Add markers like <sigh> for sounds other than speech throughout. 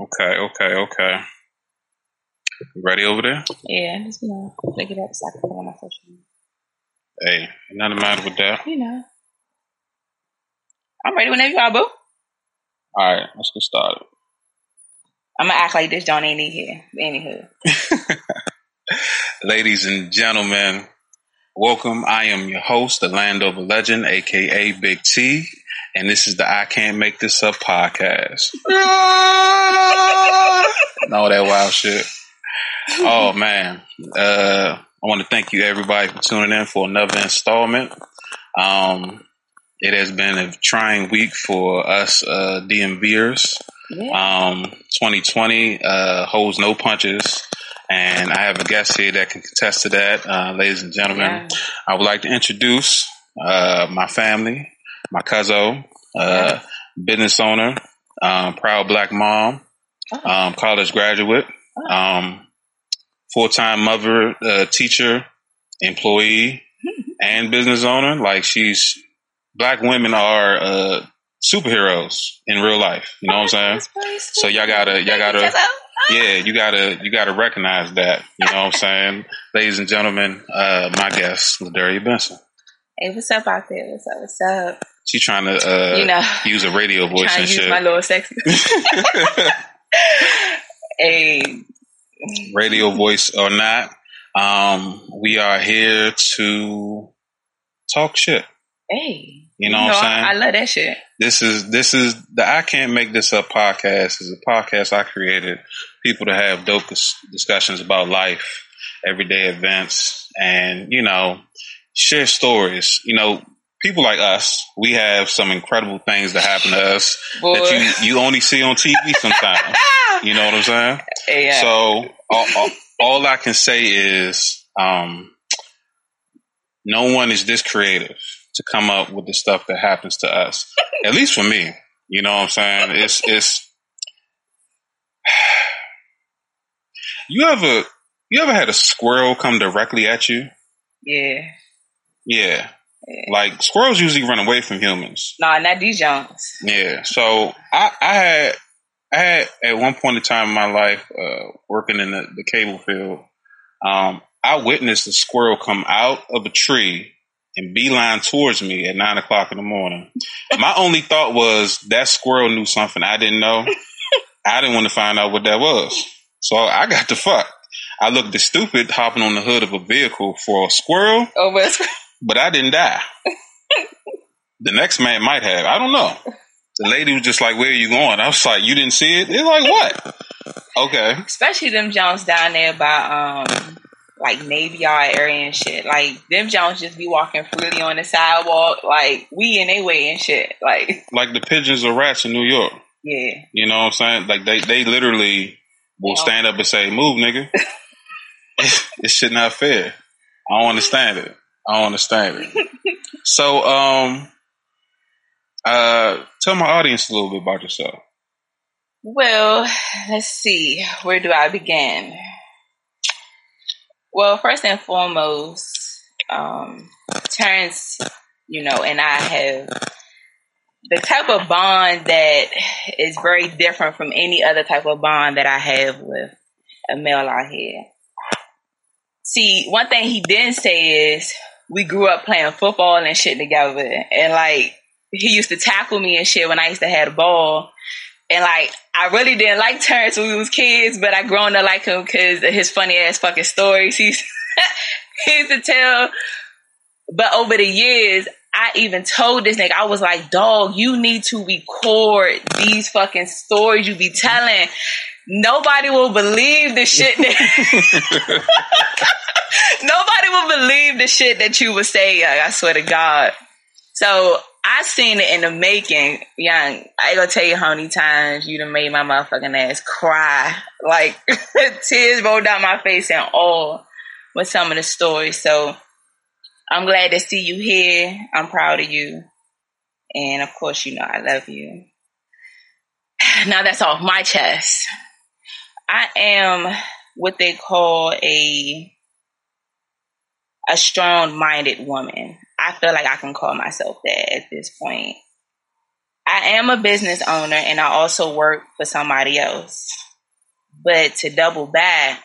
Okay, okay, okay. Ready over there? Yeah, just you know, pick it up so I can put it on my social media. Hey, nothing matter with that. You know. I'm ready whenever you are, boo. All right, let's get started. I'm gonna act like this John ain't in here. Anywho. <laughs> Ladies and gentlemen, welcome. I am your host, the Landover Legend, aka Big T, and this is the I Can't Make This Up podcast. <laughs> All that wild shit. Oh man. Uh I want to thank you everybody for tuning in for another installment. Um it has been a trying week for us uh DMVers. Yeah. Um 2020 uh holds no punches. And I have a guest here that can contest to that, uh, ladies and gentlemen. Yeah. I would like to introduce uh, my family, my cousin, uh, business owner, um, proud black mom, Oh. um, college graduate, um, full time mother, uh, teacher, employee, and business owner. Like she's black women are uh, superheroes in real life. You know what I'm saying? So y'all gotta, y'all gotta, yeah, you gotta, you gotta recognize that. You know what I'm saying, <laughs> ladies and gentlemen? Uh, my guest, Ladaria Benson. Hey, what's up out there? What's up? What's up? She trying to uh, you know, use a radio <laughs> voice trying and to use shit. my little sexy. <laughs> <laughs> hey, radio voice or not, um, we are here to talk shit. hey. You know what I'm saying? I, I love that shit. This is this is the I can't make this up podcast. is a podcast I created. People to have dope discussions about life, everyday events, and you know, share stories. You know, people like us, we have some incredible things that happen to us Boy. that you you only see on TV <laughs> sometimes. you know what I'm saying? yeah. So all, all, all I can say is, um, no one is this creative to come up with the stuff that happens to us. At least for me, you know what I'm saying? It's it's. <sighs> You ever you ever had a squirrel come directly at you? yeah. Yeah, yeah. like squirrels usually run away from humans. Nah, not these Jones. Yeah. So I, I had I had at one point in time in my life, uh, working in the, the cable field, um, I witnessed a squirrel come out of a tree and beeline towards me at nine o'clock in the morning. my only thought was that squirrel knew something I didn't know. I didn't want to find out what that was. So I got the fuck. I looked stupid hopping on the hood of a vehicle for a squirrel, Oh, but I didn't die. <laughs> the next man might have. I don't know. The lady was just like, "Where are you going?" I was like, "You didn't see it." They're like, "What?" Okay. especially them Jones down there by um like Navy Yard area and shit. Like them Jones just be walking freely on the sidewalk, like we in their way and shit. Like <laughs> Like the pigeons or rats in New York. yeah, You know what I'm saying? Like they they literally will Yeah. stand up and say, "Move, nigga." <laughs> this shit not fair. I don't understand it. I don't understand it. so, um, uh, tell my audience a little bit about yourself. Well, let's see. Where do I begin? Well, first and foremost, um, Terrence, you know, and I have the type of bond that is very different from any other type of bond that I have with a male out here. See, one thing he didn't say is we grew up playing football and shit together. And like, he used to tackle me and shit when I used to have the ball. And like, I really didn't like Terrence when we was kids, but I grown to like him because of his funny ass fucking stories. He's <laughs> he used to tell. But over the years, I even told this nigga, I was like, dog, you need to record these fucking stories you be telling. Nobody will believe the shit that <laughs> nobody will believe the shit that you would say. I swear to God. So I seen it in the making, young. I ain't gonna tell you how many times you done made my motherfucking ass cry. Like <laughs> tears rolled down my face and all with some of the stories. So I'm glad to see you here. I'm proud of you. And of course, you know I love you. <sighs> Now that's off my chest. I am what they call a a strong minded woman. I feel like I can call myself that at this point. I am a business owner and I also work for somebody else. But to double back,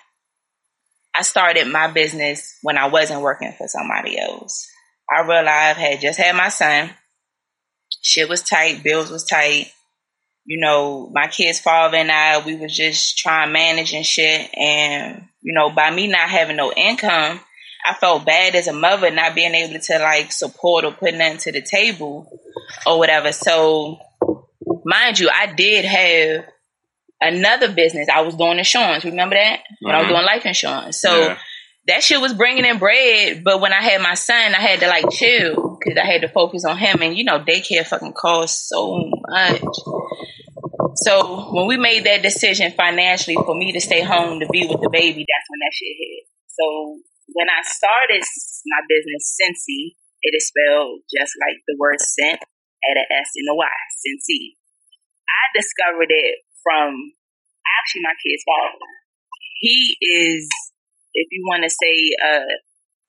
I started my business when I wasn't working for somebody else. I realized I had just had my son. Shit was tight, bills was tight. You know, my kid's father and I, we was just trying to manage and shit. And, you know, by me not having no income, I felt bad as a mother not being able to like support or put nothing to the table or whatever. So, mind you, I did have another business. I was doing insurance. Remember that when mm-hmm. I was mm-hmm. doing life insurance. So yeah. That shit was bringing in bread. But when I had my son, I had to like chill because I had to focus on him. And you know, daycare fucking costs so much. So when we made that decision financially for me to stay home to be with the baby, that's when that shit hit. So when I started my business, Scentsy, it is spelled just like the word scent, at an S and a Y, Scentsy. I discovered it from actually my kid's father. He is, if you want to say, uh,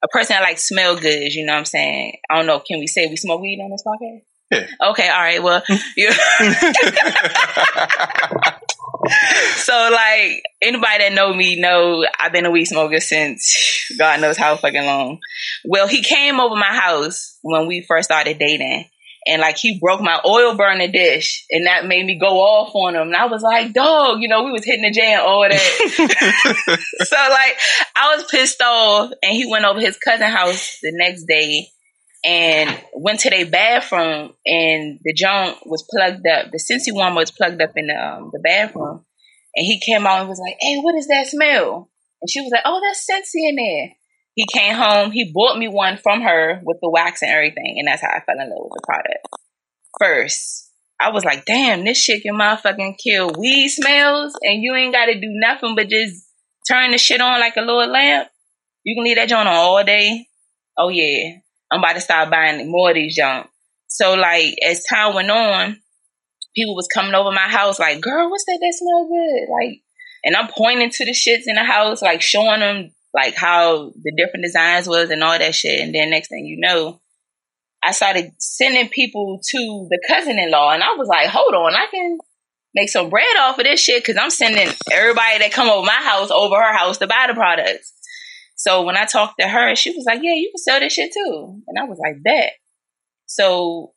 a person that like smell good. You know what I'm saying? I don't know. Can we say we smoke weed on this podcast? Yeah. Okay. All right. Well, <laughs> <laughs> so like anybody that know me know I've been a weed smoker since God knows how fucking long. Well, he came over my house when we first started dating. And like he broke my oil burner dish, and that made me go off on him. And I was like, "Dog, you know, we was hitting the jam, all that." <laughs> so like, I was pissed off, and he went over his cousin house the next day, and went to their bathroom and the junk was plugged up. The Scentsy one was plugged up in the, um, the bathroom. And he came out and was like, hey, what is that smell? And she was like, oh, that's Scentsy in there. He came home. He bought me one from her with the wax and everything. And that's how I fell in love with the product. First, I was like, damn, this shit can motherfucking kill weed smells. And you ain't got to do nothing but just turn the shit on like a little lamp. You can leave that joint on all day. Oh, yeah. I'm about to start buying more of these junk. So like as time went on, people was coming over my house like, girl, what's that? That smell good. Like, and I'm pointing to the shits in the house, like showing them like how the different designs was and all that shit. And then next thing you know, I started sending people to the cousin-in-law, and I was like, hold on, I can make some bread off of this shit because I'm sending everybody that come over my house over her house to buy the products. So when I talked to her, she was like, "Yeah, you can sell this shit too," and I was like, "Bet." So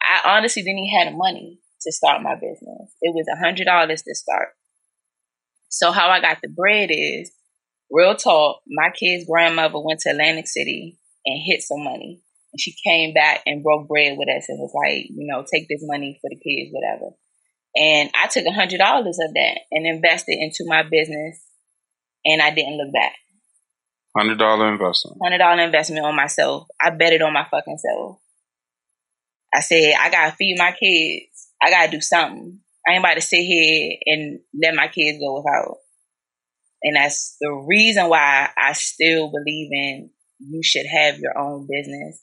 I honestly didn't even have the money to start my business. It was a hundred dollars to start. So how I got the bread is real talk. My kid's grandmother went to Atlantic City and hit some money, and she came back and broke bread with us and was like, you know, take this money for the kids, whatever. And I took a hundred dollars of that and invested into my business, and I didn't look back. Hundred dollar investment. Hundred dollar investment on myself. I bet it on my fucking self. I said I gotta feed my kids. I gotta do something. I ain't about to sit here and let my kids go without. And that's the reason why I still believe in you should have your own business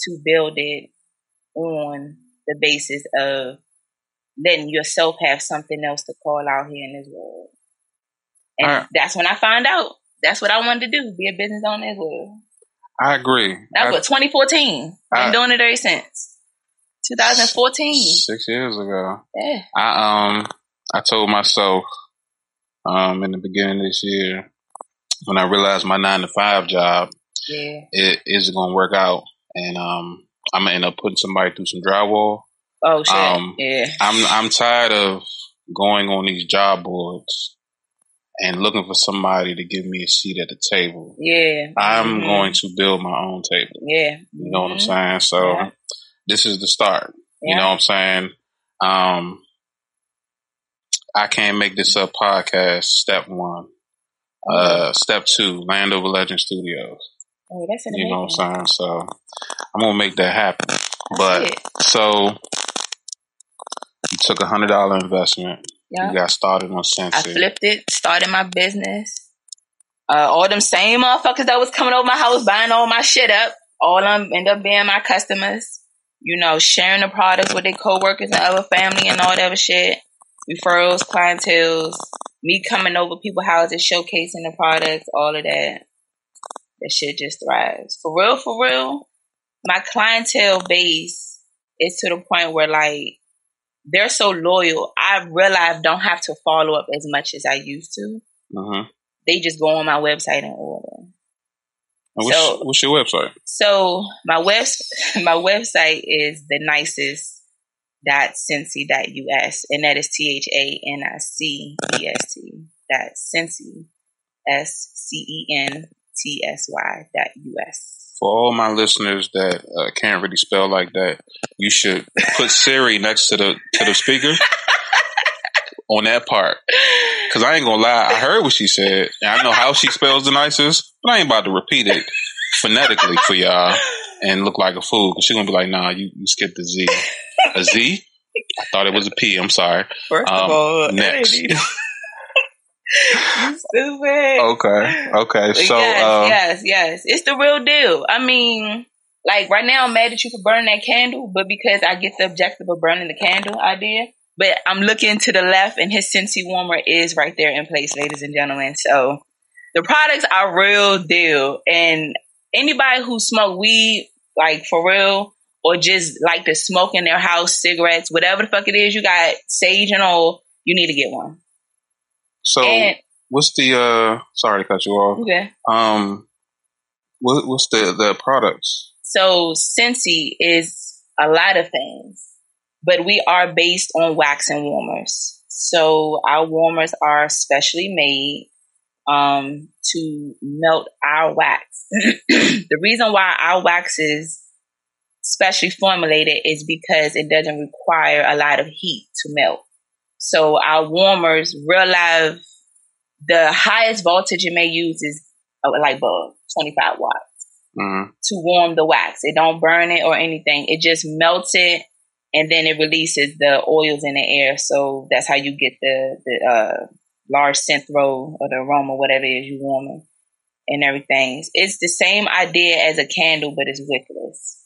to build it on the basis of letting yourself have something else to call out here in this world. And right. that's when I found out that's what I wanted to do, be a business owner as well. I agree. That was what 2014. Been doing it ever since 2014. Six years ago. Yeah. I um I told myself um in the beginning of this year when I realized my nine to five job yeah. it isn't gonna work out and um I'm gonna end up putting somebody through some drywall. Oh shit. Um, yeah. I'm I'm tired of going on these job boards and looking for somebody to give me a seat at the table. Yeah. I'm mm-hmm. going to build my own table. Yeah. You know mm-hmm. what I'm mm-hmm. saying? So yeah. this is the start. Yeah. You know what I'm saying? Um, I can't make this up podcast, step one. Uh, step two, Landover Legend Studios. Oh, that's You know what I'm saying? So I'm gonna make that happen. That's but it. so you took a hundred dollar investment yeah. You got started on Scentsy. I flipped it, started my business. Uh, all them same motherfuckers that was coming over my house buying all my shit up, all them end up being my customers. You know, sharing the products with their coworkers and other family and all that other shit. Referrals, clientels, me coming over people's houses, showcasing the products, all of that. That shit just thrives. For real, for real, my clientele base is to the point where like they're so loyal. I realize don't have to follow up as much as I used to. Uh-huh. They just go on my website and order. What's, so, what's your website? So my web <laughs> my website is the nicest dot Scentsy dot us and that is T H A N I C E S T dot Scentsy S C E N T S Y dot U S for all my listeners that uh, can't really spell like that, you should put Siri next to the to the speaker <laughs> on that part. Cause I ain't gonna lie, I heard what she said, and I know how she spells the nicest, but I ain't about to repeat it phonetically for y'all and look like a fool. Cause she's gonna be like, "Nah, you, you skipped the Z, a Z." I thought it was a P. I'm sorry. First um, of all, next. <laughs> you stupid. Okay. Okay. So yes, um, yes, yes. It's the real deal. I mean, like right now, I'm mad at you for burning that candle, but because I get the objective of burning the candle idea. But I'm looking to the left, and his Scentsy warmer is right there in place, ladies and gentlemen. So the products are real deal, and anybody who smoke weed, like for real, or just like to smoke in their house, cigarettes, whatever the fuck it is, you got sage and all, you need to get one. So and, what's the uh sorry to cut you off. Okay. Um what, what's the the products? So Scentsy is a lot of things, but we are based on wax and warmers. So our warmers are specially made um, to melt our wax. <clears throat> the reason why our wax is specially formulated is because it doesn't require a lot of heat to melt. So our warmers, real life, the highest voltage it may use is a light bulb, 25 watts, mm-hmm. to warm the wax. It don't burn it or anything. It just melts it and then it releases the oils in the air. So that's how you get the, the uh, large scent throw or the aroma, whatever it is you warming and everything. It's the same idea as a candle, but it's wickless.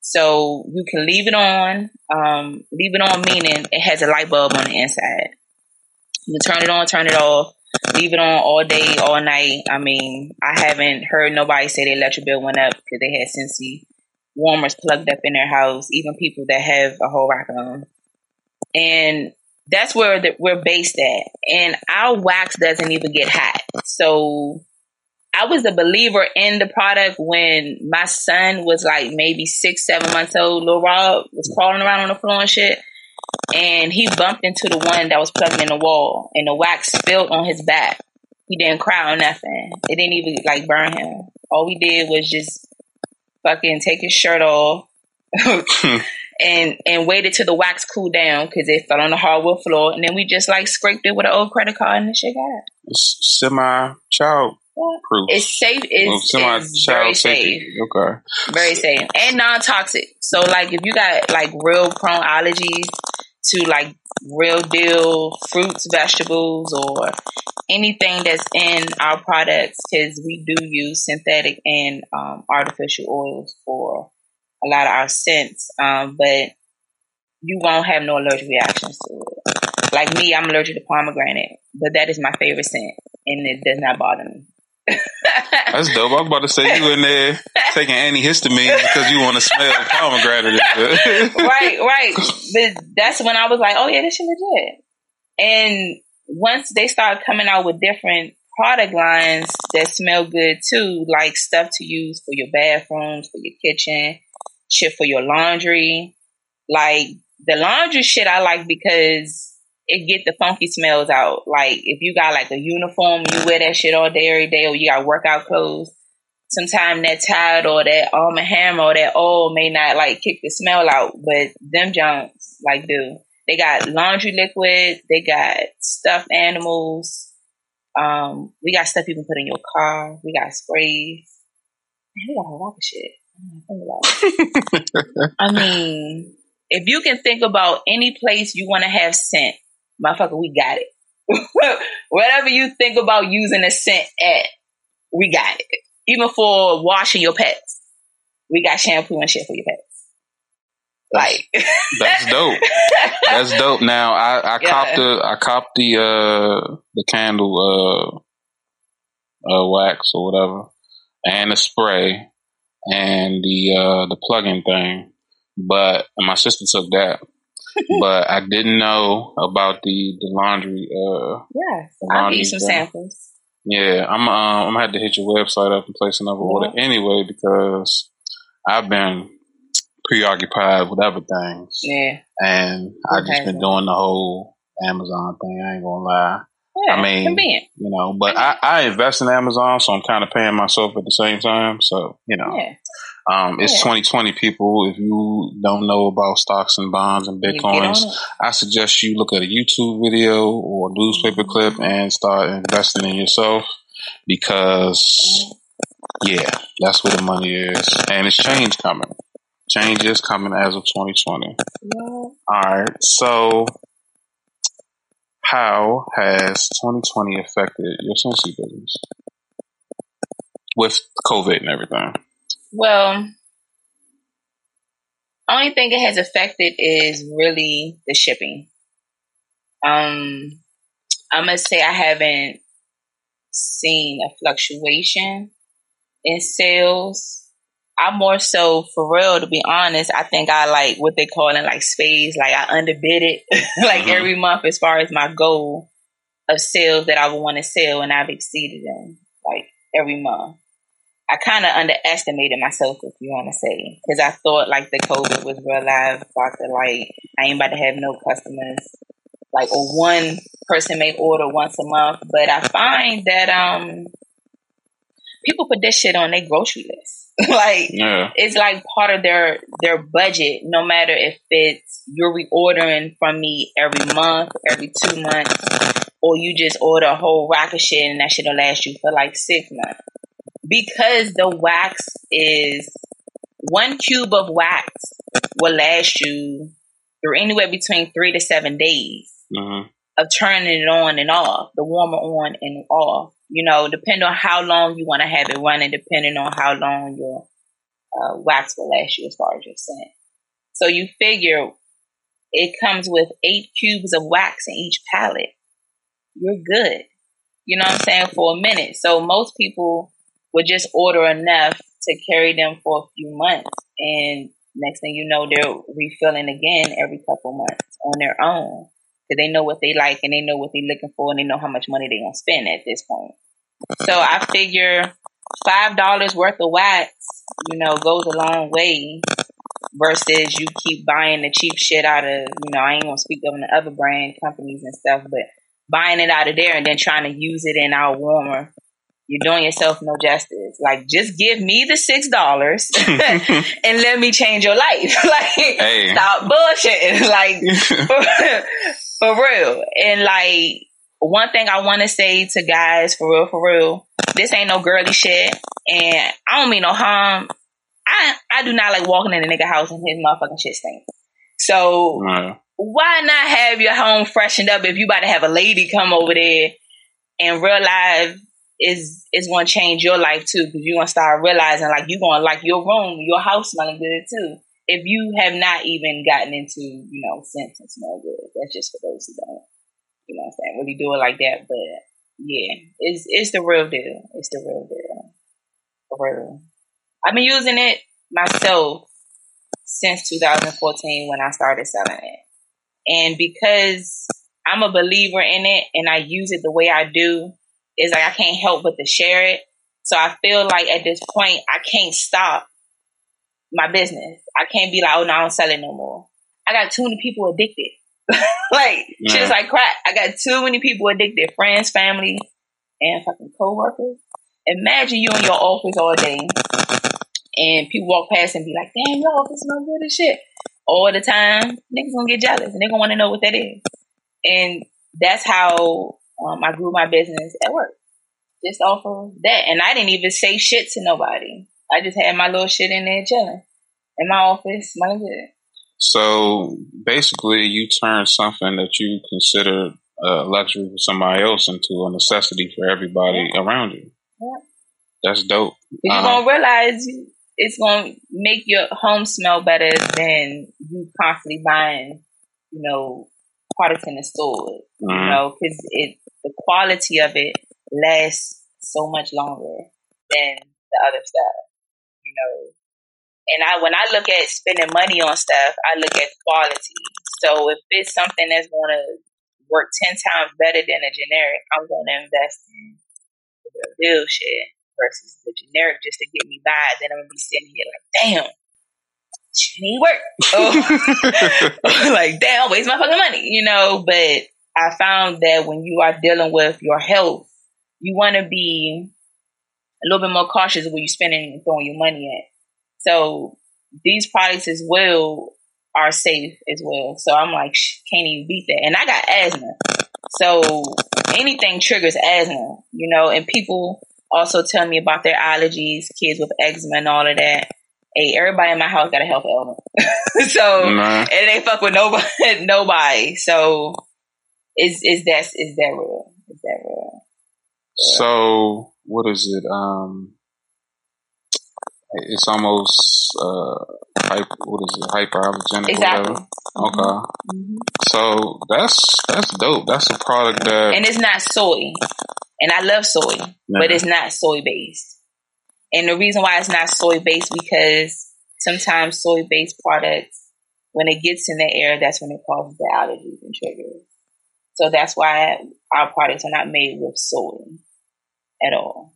So you can leave it on. Um, leave it on meaning it has a light bulb on the inside. You turn it on, turn it off, leave it on all day, all night. I mean, I haven't heard nobody say their electric bill went up because they had Scentsy warmers plugged up in their house. Even people that have a whole rack of them, and that's where the, we're based at. And our wax doesn't even get hot, so I was a believer in the product when my son was like maybe six, seven months old. Little Rob was crawling around on the floor and shit. And he bumped into the one that was plugged in the wall and the wax spilled on his back. He didn't cry or nothing. It didn't even like burn him. All we did was just fucking take his shirt off <laughs> <laughs> and and waited till the wax cooled down because it fell on the hardwood floor. And then we just like scraped it with an old credit card and the shit got. It's semi child proof. It's safe. It's, well, it's very safe. Okay. Very safe and non toxic. So like if you got like real prone allergies to like real deal fruits, vegetables, or anything that's in our products, because we do use synthetic and um, artificial oils for a lot of our scents, um, but you won't have no allergic reactions to it. Like me, I'm allergic to pomegranate, but that is my favorite scent, and it does not bother me. <laughs> That's dope. I was about to say you in there taking antihistamine because you want to smell pomegranate. <laughs> right, right. But that's when I was like, oh yeah, this shit legit. And once they started coming out with different product lines that smell good too, like stuff to use for your bathrooms, for your kitchen, shit for your laundry. Like the laundry shit I like because it get the funky smells out. Like if you got like a uniform, you wear that shit all day, every day, or you got workout clothes. Sometimes that Tide or that Arm & Hammer or that oil may not like kick the smell out, but them junks like do. They got laundry liquid. They got stuffed animals. Um, we got stuff you can put in your car. We got sprays. Man, we got a lot of shit. <laughs> I mean, if you can think about any place you want to have scent, motherfucker, we got it. <laughs> Whatever you think about using a scent at, we got it. Even for washing your pets, we got shampoo and shit for your pets. Like <laughs> that's dope. That's dope. Now I I yeah. copped the I copped the uh the candle uh uh wax or whatever and the spray and the uh the plug-in thing, but my sister took that <laughs> but I didn't know about the the laundry. Uh, yeah, I'll give you some samples. Yeah, I'm. Uh, I'm gonna have to hit your website up and place another yeah. order anyway because I've been preoccupied with other things. Yeah, and I just been doing the whole Amazon thing. I ain't gonna lie. Yeah, I mean, convenient. you know, but I, I invest in Amazon, so I'm kind of paying myself at the same time. So you know, yeah. Um, it's yeah. 2020 people. If you don't know about stocks and bonds and bitcoins, I suggest you look at a YouTube video or newspaper mm-hmm. clip and start investing in yourself because, yeah, that's where the money is. And it's change coming. Change is coming as of 2020. Yeah. All right. So, how has 2020 affected your Scentsy business with COVID and everything? Well, only thing it has affected is really the shipping. Um, I must say I haven't seen a fluctuation in sales. I'm more so for real, to be honest. I think I like what they call it like spades. Like I underbid it <laughs> like mm-hmm. every month as far as my goal of sales that I would want to sell, and I've exceeded them like every month. I kind of underestimated myself, if you want to say, because I thought like the COVID was real live. About to like, I ain't about to have no customers, like, or one person may order once a month. But I find that um, people put this shit on their grocery list. <laughs> like, yeah. it's like part of their their budget. No matter if it's you're reordering from me every month, every two months, or you just order a whole rack of shit and that shit'll last you for like six months because the wax is one cube of wax will last you through anywhere between three to seven days mm-hmm. Of turning it on and off, the warmer on and off. You know, depending on how long you want to have it running, depending on how long your uh, wax will last you as far as your scent. So you figure it comes with eight cubes of wax in each palette. You're good. You know what I'm saying? For a minute. So most people would just order enough to carry them for a few months. And next thing you know, they're refilling again every couple months on their own. Because they know what they like and they know what they're looking for and they know how much money they're to spend at this point. So I figure $5 worth of wax, you know, goes a long way versus you keep buying the cheap shit out of, you know, I ain't to speak of the other brand companies and stuff, but buying it out of there and then trying to use it in our warmer you're doing yourself no justice. Like, just give me the six dollars <laughs> and let me change your life. <laughs> like, hey. stop bullshitting. <laughs> Like, for, real. And like, one thing I want to say to guys, for real, for real, this ain't no girly shit, and I don't mean no harm. I I do not like walking in a nigga house and his motherfucking shit stink. So why not have your home freshened up if you about to have a lady come over there and realize is is going to change your life too because you're going to start realizing like you're going to like your room, your house smelling good too. If you have not even gotten into you know scents and smell good, that's just for those who don't. You know I'm saying? Really do it like that, but yeah, it's it's the real deal. It's the real deal. For real. I've been using it myself since 2014 when I started selling it. And because I'm a believer in it and I use it the way I do, it's like I can't help but to share it. So I feel like at this point I can't stop my business. I can't be like, oh no, I don't sell it no more. I got too many people addicted. <laughs> like yeah. shit's like crap. I got too many people addicted, friends, family, and fucking coworkers. Imagine you in your office all day and people walk past and be like, damn, your office smell good as shit. All the time, niggas gonna get jealous and they gonna wanna know what that is. And that's how um, I grew my business at work just off of that. And I didn't even say shit to nobody. I just had my little shit in there chilling in my office, smelling good. So basically, you turned something that you considered a luxury for somebody else into a necessity for everybody yeah. around you. Yeah. That's dope. You're um, gonna realize it's gonna make your home smell better than you constantly buying, you know, products in the store. Mm-hmm. You know, because it the quality of it lasts so much longer than the other stuff. Know, and I when I look at spending money on stuff, I look at quality. So if it's something that's going to work 10 times better than a generic, I'm going to invest in the real shit versus the generic just to get me by. Then I'm going to be sitting here like, damn, need work. <laughs> Oh. <laughs> like, damn, waste my fucking money, you know? But I found that when you are dealing with your health, you want to be a little bit more cautious where you're spending and throwing your money at. So these products as well are safe as well. So I'm like, can't even beat that. And I got asthma. So anything triggers asthma, you know, and people also tell me about their allergies, kids with eczema and all of that. Hey, everybody in my house got a health ailment. <laughs> so nah. and they fuck with nobody <laughs> nobody. So is is that is that real? Is that real? So what is it? Um it's almost uh hyper, what is it hyperallergenic exactly. Okay. Mm-hmm. So that's that's dope. That's a product that And it's not soy. And I love soy, but it's not soy based. And the reason why it's not soy based because sometimes soy based products when it gets in the air, that's when it causes the allergies and triggers. So that's why our products are not made with soy at all.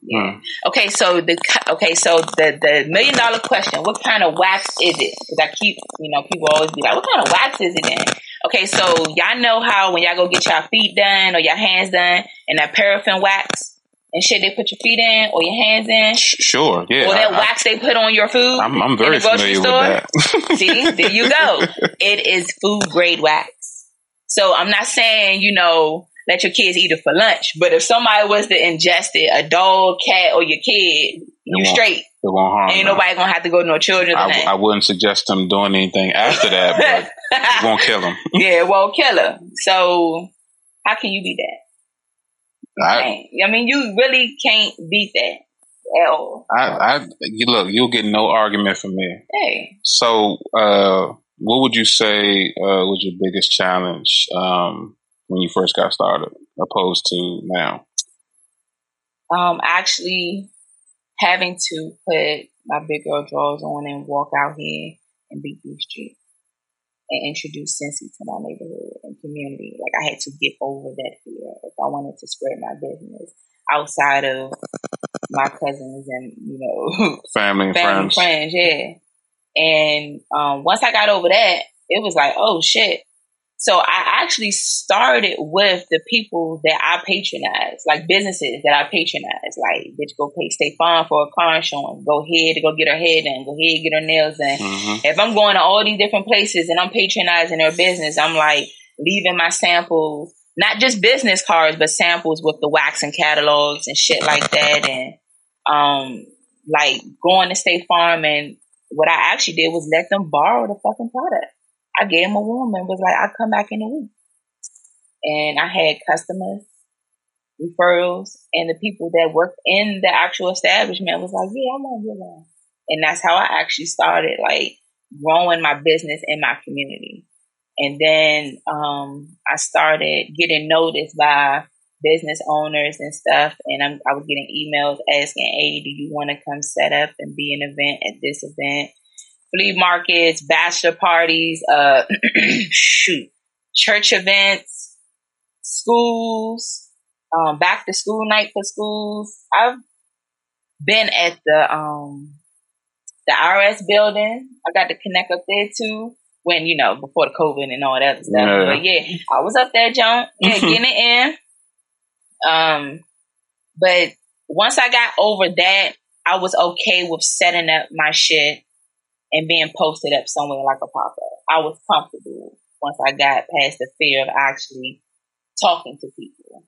Yeah. Hmm. Okay, so the okay, so the the million dollar question: What kind of wax is it? Because I keep, you know, people always be like, "What kind of wax is it in?" Okay, so y'all know how when y'all go get your feet done or your hands done, and that paraffin wax and shit they put your feet in or your hands in. Sure, yeah. Or that I, wax I, they put on your food. I'm, I'm very familiar store. with that. <laughs> See, there you go. It is food grade wax. So I'm not saying, you know, let your kids eat it for lunch. But if somebody was to ingest it, a dog, cat, or your kid, you straight. It won't harm. Ain't them. nobody gonna have to go to no children. I, I, wouldn't suggest them doing anything after that, but <laughs> it won't kill them. <laughs> yeah, it won't kill them. So how can you beat that? I, I mean, you really can't beat that. I, I, you look, you'll get no argument from me. Hey. So, uh, what would you say uh, was your biggest challenge um, when you first got started, opposed to now? Um, actually, having to put my big girl drawers on and walk out here and beat these streets and introduce Scentsy to my neighborhood and community. Like I had to get over that fear if I wanted to spread my business outside of my cousins and you know <laughs> family and family friends. friends, yeah. And um, once I got over that, it was like, oh shit. So I actually started with the people that I patronize, like businesses that I patronize, like bitch go pay State Farm for a car showing, go ahead to go get her head done, go ahead get her nails done. Mm-hmm. If I'm going to all these different places and I'm patronizing their business, I'm like leaving my samples, not just business cards, but samples with the wax and catalogs and shit like that, and um, like going to State Farm and what I actually did was let them borrow the fucking product. I gave him a room and was like, I'll come back in a week. And I had customers, referrals, and the people that worked in the actual establishment was like, yeah, I want to get And that's how I actually started like growing my business in my community. And then um, I started getting noticed by business owners and stuff. And I'm, I was getting emails asking, hey, do you want to come set up and be an event at this event? Flea markets, bachelor parties, uh, <clears throat> shoot, church events, schools, um, back to school night for schools. I've been at the, um, the RS building. I got to connect up there too when, you know, before the COVID and all that stuff. Yeah. But yeah, I was up there, John, yeah, <laughs> getting it in. Um, but once I got over that, I was okay with setting up my shit and being posted up somewhere like a pop up. I was comfortable once I got past the fear of actually talking to people.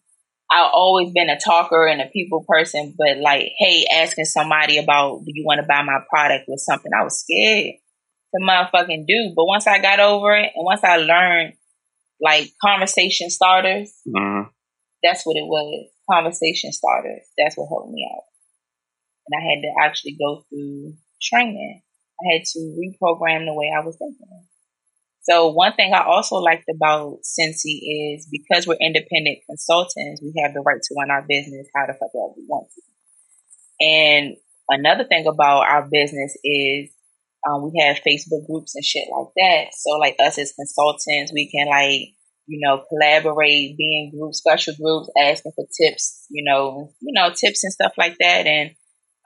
I've always been a talker and a people person, but like, hey, asking somebody about, do you want to buy my product was something I was scared to motherfucking do. But once I got over it and once I learned like conversation starters, mm-hmm. That's what it was. Conversation starters. That's what helped me out. And I had to actually go through training. I had to reprogram the way I was thinking. So one thing I also liked about Scentsy is because we're independent consultants, we have the right to run our business how the fuck ever we want to. And another thing about our business is Um, we have Facebook groups and shit like that. So like us as consultants, we can like you know, collaborate, be in groups, special groups, asking for tips, you know, you know, tips and stuff like that. And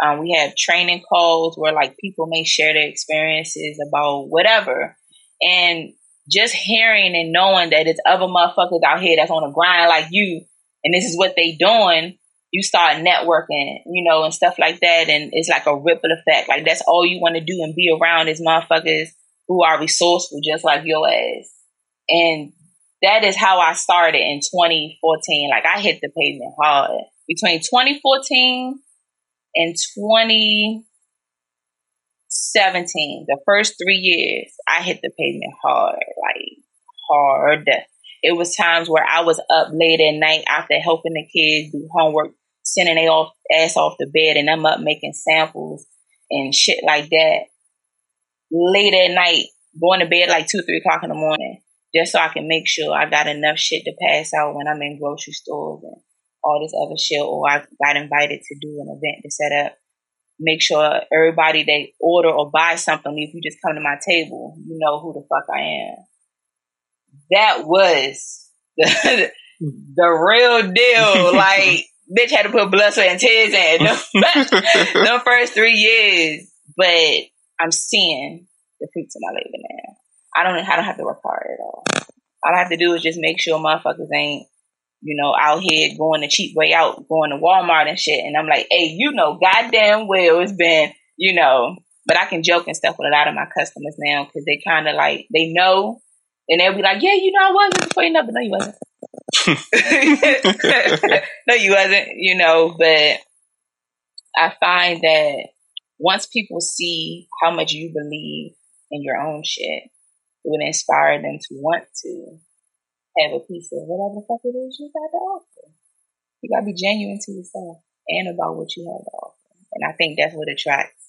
um, we have training calls where like people may share their experiences about whatever. And just hearing and knowing that it's other motherfuckers out here that's on a grind like you, and this is what they doing, you start networking, you know, and stuff like that. And it's like a ripple effect. Like that's all you want to do and be around is motherfuckers who are resourceful just like your ass. And that is how I started in 2014. Like I hit the pavement hard. Between 2014 and 2017, the first three years, I hit the pavement hard, like hard. It was times where I was up late at night after helping the kids do homework, sending they off ass off the bed, and I'm up making samples and shit like that. Late at night, going to bed like two, three o'clock in the morning just so I can make sure I got enough shit to pass out when I'm in grocery stores and all this other shit, or I got invited to do an event to set up. Make sure everybody they order or buy something, if you just come to my table, you know who the fuck I am. That was <laughs> the, the real deal. <laughs> like, bitch had to put blood, sweat, and tears in <laughs> the first three years. But I'm seeing the fruits of my labor now. I don't I don't have to work hard at all. All I have to do is just make sure motherfuckers ain't, you know, out here going the cheap way out, going to Walmart and shit. And I'm like, hey, you know, goddamn well it's been, you know, but I can joke and stuff with a lot of my customers now because they kind of like they know, and they'll be like, yeah, you know, I wasn't before you know, but no, you wasn't. <laughs> no, you wasn't. You know, but I find that once people see how much you believe in your own shit, it would inspire them to want to have a piece of whatever the fuck it is you got to offer. You gotta be genuine to yourself and about what you have to offer. And I think that's what attracts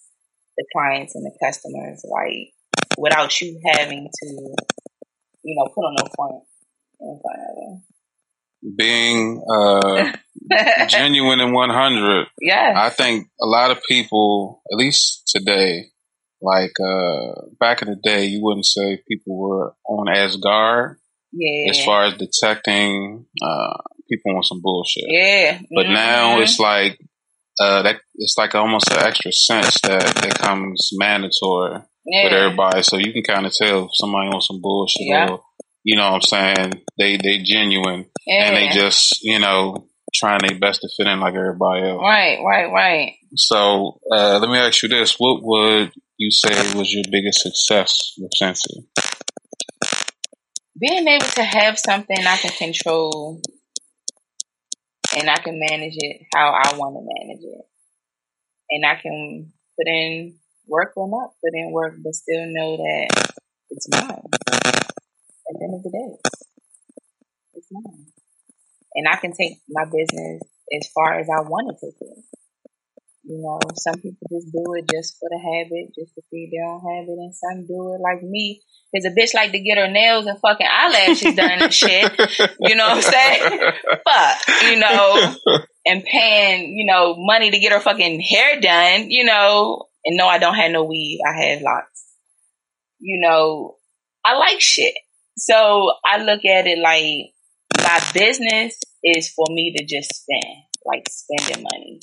the clients and the customers, like without you having to, you know, put on no front in front of them. Being uh, <laughs> genuine and 100. Yeah. I think a lot of people, at least today, like uh, back in the day, you wouldn't say people were on as guard. Yeah. As far as detecting uh, people on some bullshit. Yeah. But mm-hmm. now it's like uh, that. It's like almost an extra sense that that comes mandatory yeah. with everybody, so you can kind of tell if somebody on some bullshit yeah. or you know what I'm saying they they genuine yeah. and they just you know trying their best to fit in like everybody else. Right, right, right. So uh, let me ask you this: What would you say was your biggest success with Scentsy? Being able to have something I can control and I can manage it how I want to manage it. And I can put in work or not put in work, but still know that it's mine. At the end of the day, it's mine. And I can take my business as far as I want to take it. You know, some people just do it just for the habit, just to feed their own habit, and some do it like me. Cause a bitch like to get her nails and fucking eyelashes done and shit. You know what I'm saying? <laughs> Fuck, you know, and paying, you know, money to get her fucking hair done, you know, and no, I don't have no weave. I have locks. You know, I like shit. So I look at it like my business is for me to just spend, like spending money.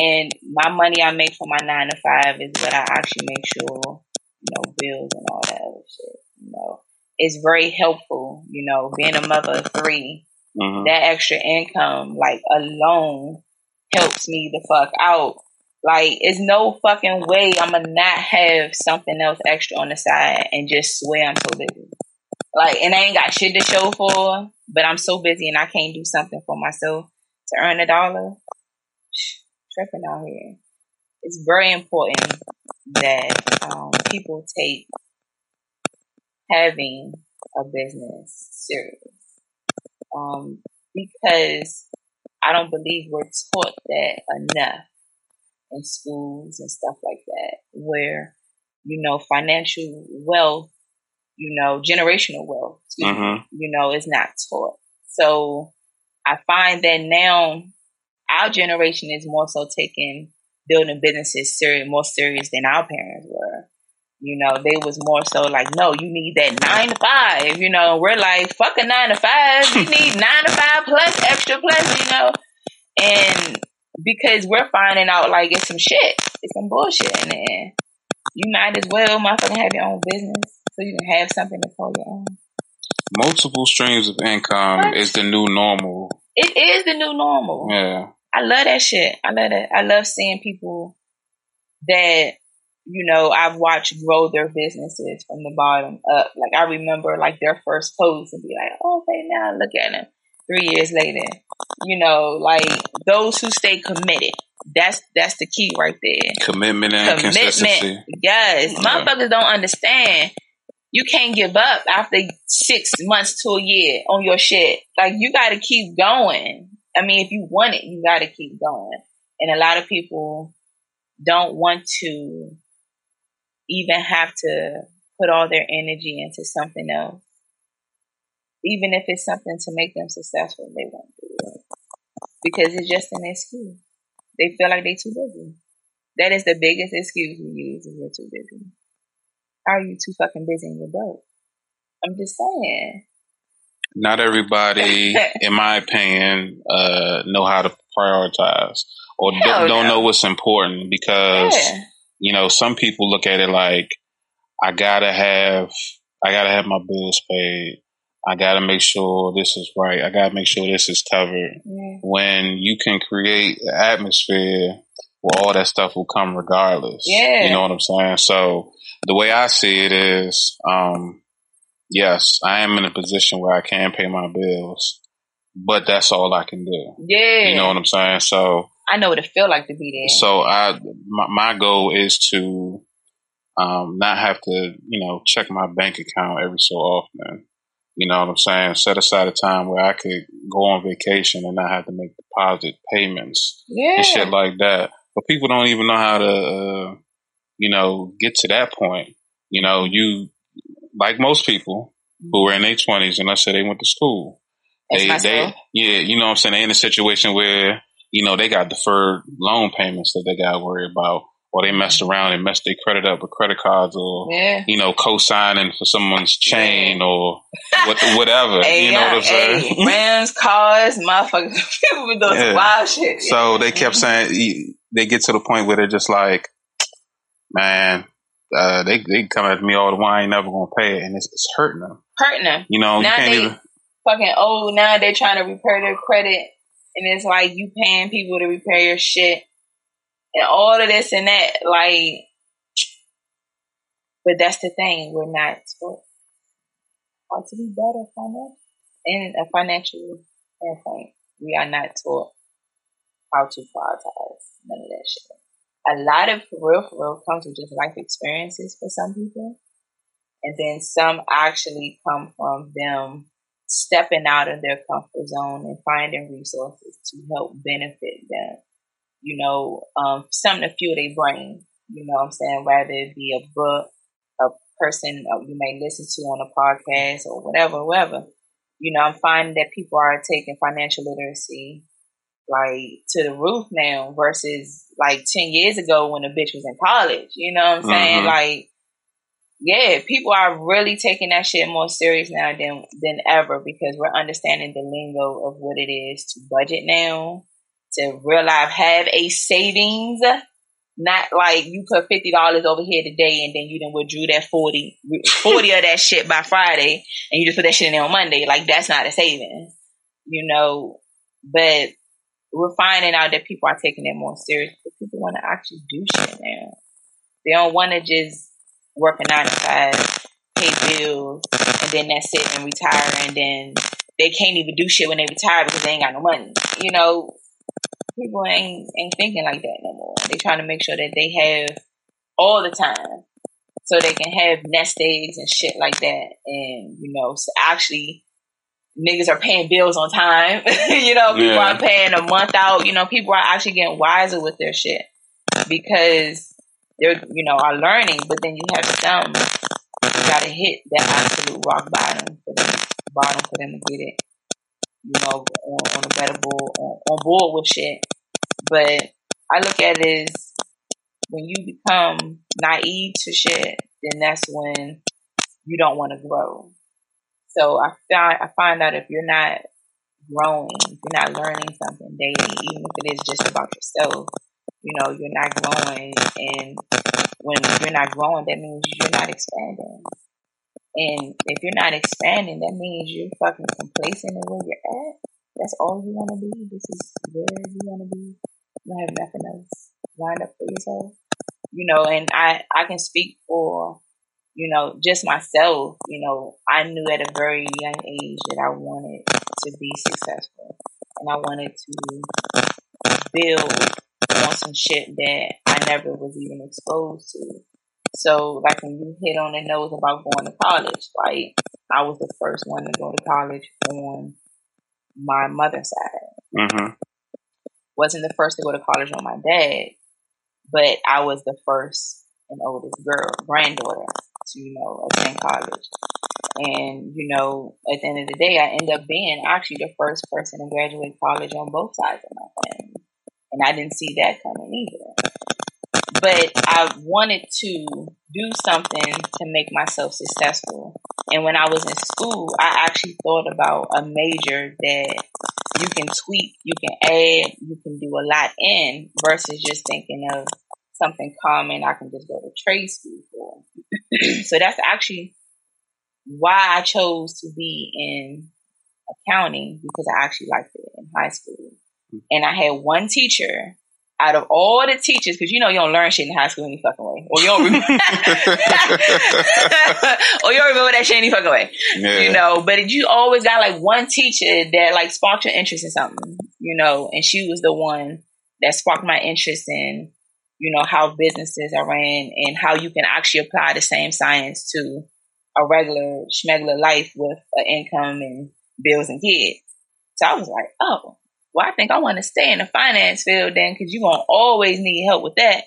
And my money I make for my nine to five is what I actually make sure, you know, bills and all that other shit. You know, it's very helpful. You know, being a mother of 3 mm-hmm. that extra income, like alone, helps me the fuck out. Like, it's no fucking way I'm gonna not have something else extra on the side and just swear I'm so busy. Like, and I ain't got shit to show for, but I'm so busy and I can't do something for myself to earn a dollar tripping out here. It's very important that um, people take having a business serious um, because I don't believe we're taught that enough in schools and stuff like that, where you know financial wealth, you know generational wealth, mm-hmm. you know, is not taught. So I find that now our generation is more so taking building businesses serious, more serious than our parents were. You know, they was more so like, no, you need that nine to five. You know, we're like, fuck a nine to five. You need <laughs> nine to five plus extra plus. You know, and because we're finding out like it's some shit, it's some bullshit in there. You might as well, motherfucking, have your own business so you can have something to call your own. Multiple streams of income what? is the new normal. It is the new normal. Yeah. I love that shit. I love that. I love seeing people that you know I've watched grow their businesses from the bottom up. Like I remember like their first post and be like, oh, okay, now look at them. Three years later, you know, like those who stay committed. That's that's the key right there. Commitment and Commitment. consistency. Yes, yeah. motherfuckers don't understand. You can't give up after six months to a year on your shit. Like you got to keep going. I mean, if you want it, you got to keep going. And a lot of people don't want to even have to put all their energy into something else. Even if it's something to make them successful, they won't do it. Because it's just an excuse. They feel like they're too busy. That is the biggest excuse we use is we're too busy. How are you too fucking busy and you're broke? I'm just saying. Not everybody, <laughs> in my opinion, uh, know how to prioritize or don't, don't know what's important because yeah. you know some people look at it like I gotta have I gotta have my bills paid. I gotta make sure this is right. I gotta make sure this is covered. Yeah. When you can create an atmosphere where all that stuff will come regardless. Yeah. You know what I'm saying? So the way I see it is, um, yes, I am in a position where I can pay my bills, but that's all I can do. Yeah. You know what I'm saying? So I know what it feel like to be there. So I, my, my goal is to um, not have to, you know, check my bank account every so often. You know what I'm saying? Set aside a time where I could go on vacation and not have to make deposit payments yeah. and shit like that. But people don't even know how to, uh, you know, get to that point. You know, you like most people who were in their twenties, and I said they went to school. they, they, yeah, you know what I'm saying. They in a situation where you know, they got deferred loan payments that they got to worry about, or they messed mm-hmm. around and messed their credit up with credit cards, or yeah. you know, co-signing for someone's chain or <laughs> what, whatever. you know what I'm saying? <laughs> Rams, cars, motherfuckers, <laughs> people with those yeah. wild shit. So they kept mm-hmm. saying they get to the point where they're just like, man. Uh, they they come at me all the while. I ain't never gonna pay it, and it's, it's hurting them. Hurting them. You know, now you can't they even fucking old. Now they're trying to repair their credit and it's like you paying people to repair your shit and all of this and that. Like, but that's the thing. We're not taught how to be better financially. In a financial standpoint, we are not taught how to prioritize none of that shit. A lot of real, for real comes with just life experiences for some people. And then some actually come from them stepping out of their comfort zone and finding resources to help benefit them. You know, um, something to fuel their brain. You know what I'm saying? Whether it be a book, a person you may listen to on a podcast or whatever, whatever. You know, I'm finding that people are taking financial literacy like to the roof now versus like 10 years ago when a bitch was in college. You know what I'm saying? Mm-hmm. Like, yeah, people are really taking that shit more serious now than than ever because we're understanding the lingo of what it is to budget now, to real life have a savings. Not like you put fifty dollars over here today and then you then withdrew that 40, 40 of that shit by Friday and you just put that shit in there on Monday. Like that's not a savings, you know. But we're finding out that people are taking it more serious. People want to actually do shit now. They don't want to just work a nine to five, pay bills, and then that's it and retire, and then they can't even do shit when they retire because they ain't got no money. You know, people ain't ain't thinking like that no more. They trying to make sure that they have all the time so they can have nest eggs and shit like that. And you know, so actually, niggas are paying bills on time. <laughs> you know, people yeah. are paying a month out. You know, people are actually getting wiser with their shit because they're you know are learning, but then you have some you gotta hit that absolute rock bottom for them bottom for them to get it. You know, on, on a better board on, on board with shit. But I look at it as when you become naive to shit then that's when you don't want to grow. So I find I find out if you're not growing, if you're not learning something daily, even if it is just about yourself, you know, you're not growing. And when you're not growing, that means you're not expanding. And if you're not expanding, that means you're fucking complacent in where you're at. That's all you want to be. This is where you want to be. You don't have nothing else lined up for yourself. You know, and I, I can speak for, you know, just myself. You know, I knew at a very young age that I wanted to be successful. And I wanted to build on some shit that I never was even exposed to. So, like when you hit on the nose about going to college, like I was the first one to go to college on my mother's side. Mm-hmm. Wasn't the first to go to college on my dad, but I was the first and oldest girl, granddaughter, you know attend college. And you know, at the end of the day, I end up being actually the first person to graduate college on both sides of my family, and I didn't see that coming either but I wanted to do something to make myself successful. And when I was in school, I actually thought about a major that you can tweak, you can add, you can do a lot in versus just thinking of something common I can just go to trade school for. so that's actually why I chose to be in accounting because I actually liked it in high school. Hmm. And I had one teacher out of all the teachers, because you know you don't learn shit in high school any fucking way, or you don't remember, <laughs> or you don't remember that shit any fucking way, yeah. you know. But you always got like one teacher that like sparked your interest in something, you know, and she was the one that sparked my interest in, you know, how businesses are ran and how you can actually apply the same science to a regular schmegular life with an income and bills and kids. So I was like, oh, well, I think I want to stay in the finance field then because you're going to always need help with that.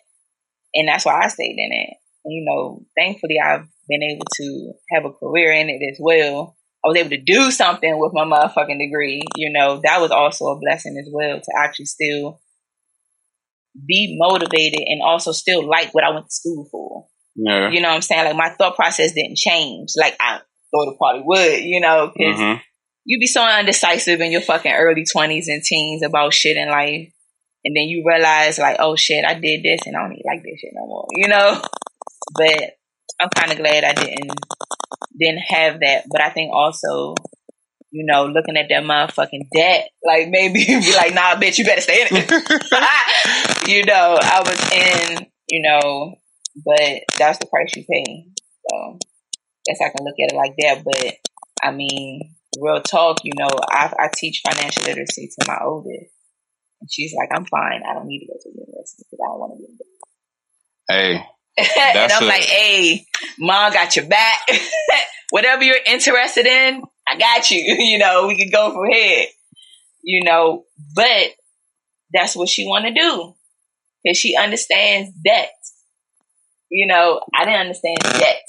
And that's why I stayed in it. And, you know, thankfully I've been able to have a career in it as well. I was able to do something with my motherfucking degree. You know, that was also a blessing as well to actually still be motivated and also still like what I went to school for. Yeah. You know what I'm saying? Like my thought process didn't change. Like I thought it probably would, you know, because mm-hmm you be so undecisive in your fucking early 20s and teens about shit in life. And then you realize, like, oh shit, I did this and I don't even like this shit no more, you know? But I'm kind of glad I didn't didn't have that. But I think also, you know, looking at that motherfucking debt, like maybe <laughs> be like, nah, bitch, you better stay in it. <laughs> you know, I was in, you know, but that's the price you pay. So guess I can look at it like that. But I mean, real talk, you know, I, I teach financial literacy to my oldest. And she's like, I'm fine. I don't need to go to university because I don't want to be in Hey. <laughs> and I'm a- like, hey, mom got your back. <laughs> Whatever you're interested in, I got you. <laughs> you know, we can go from here. You know, but that's what she want to do. Because she understands debt. You know, I didn't understand debt.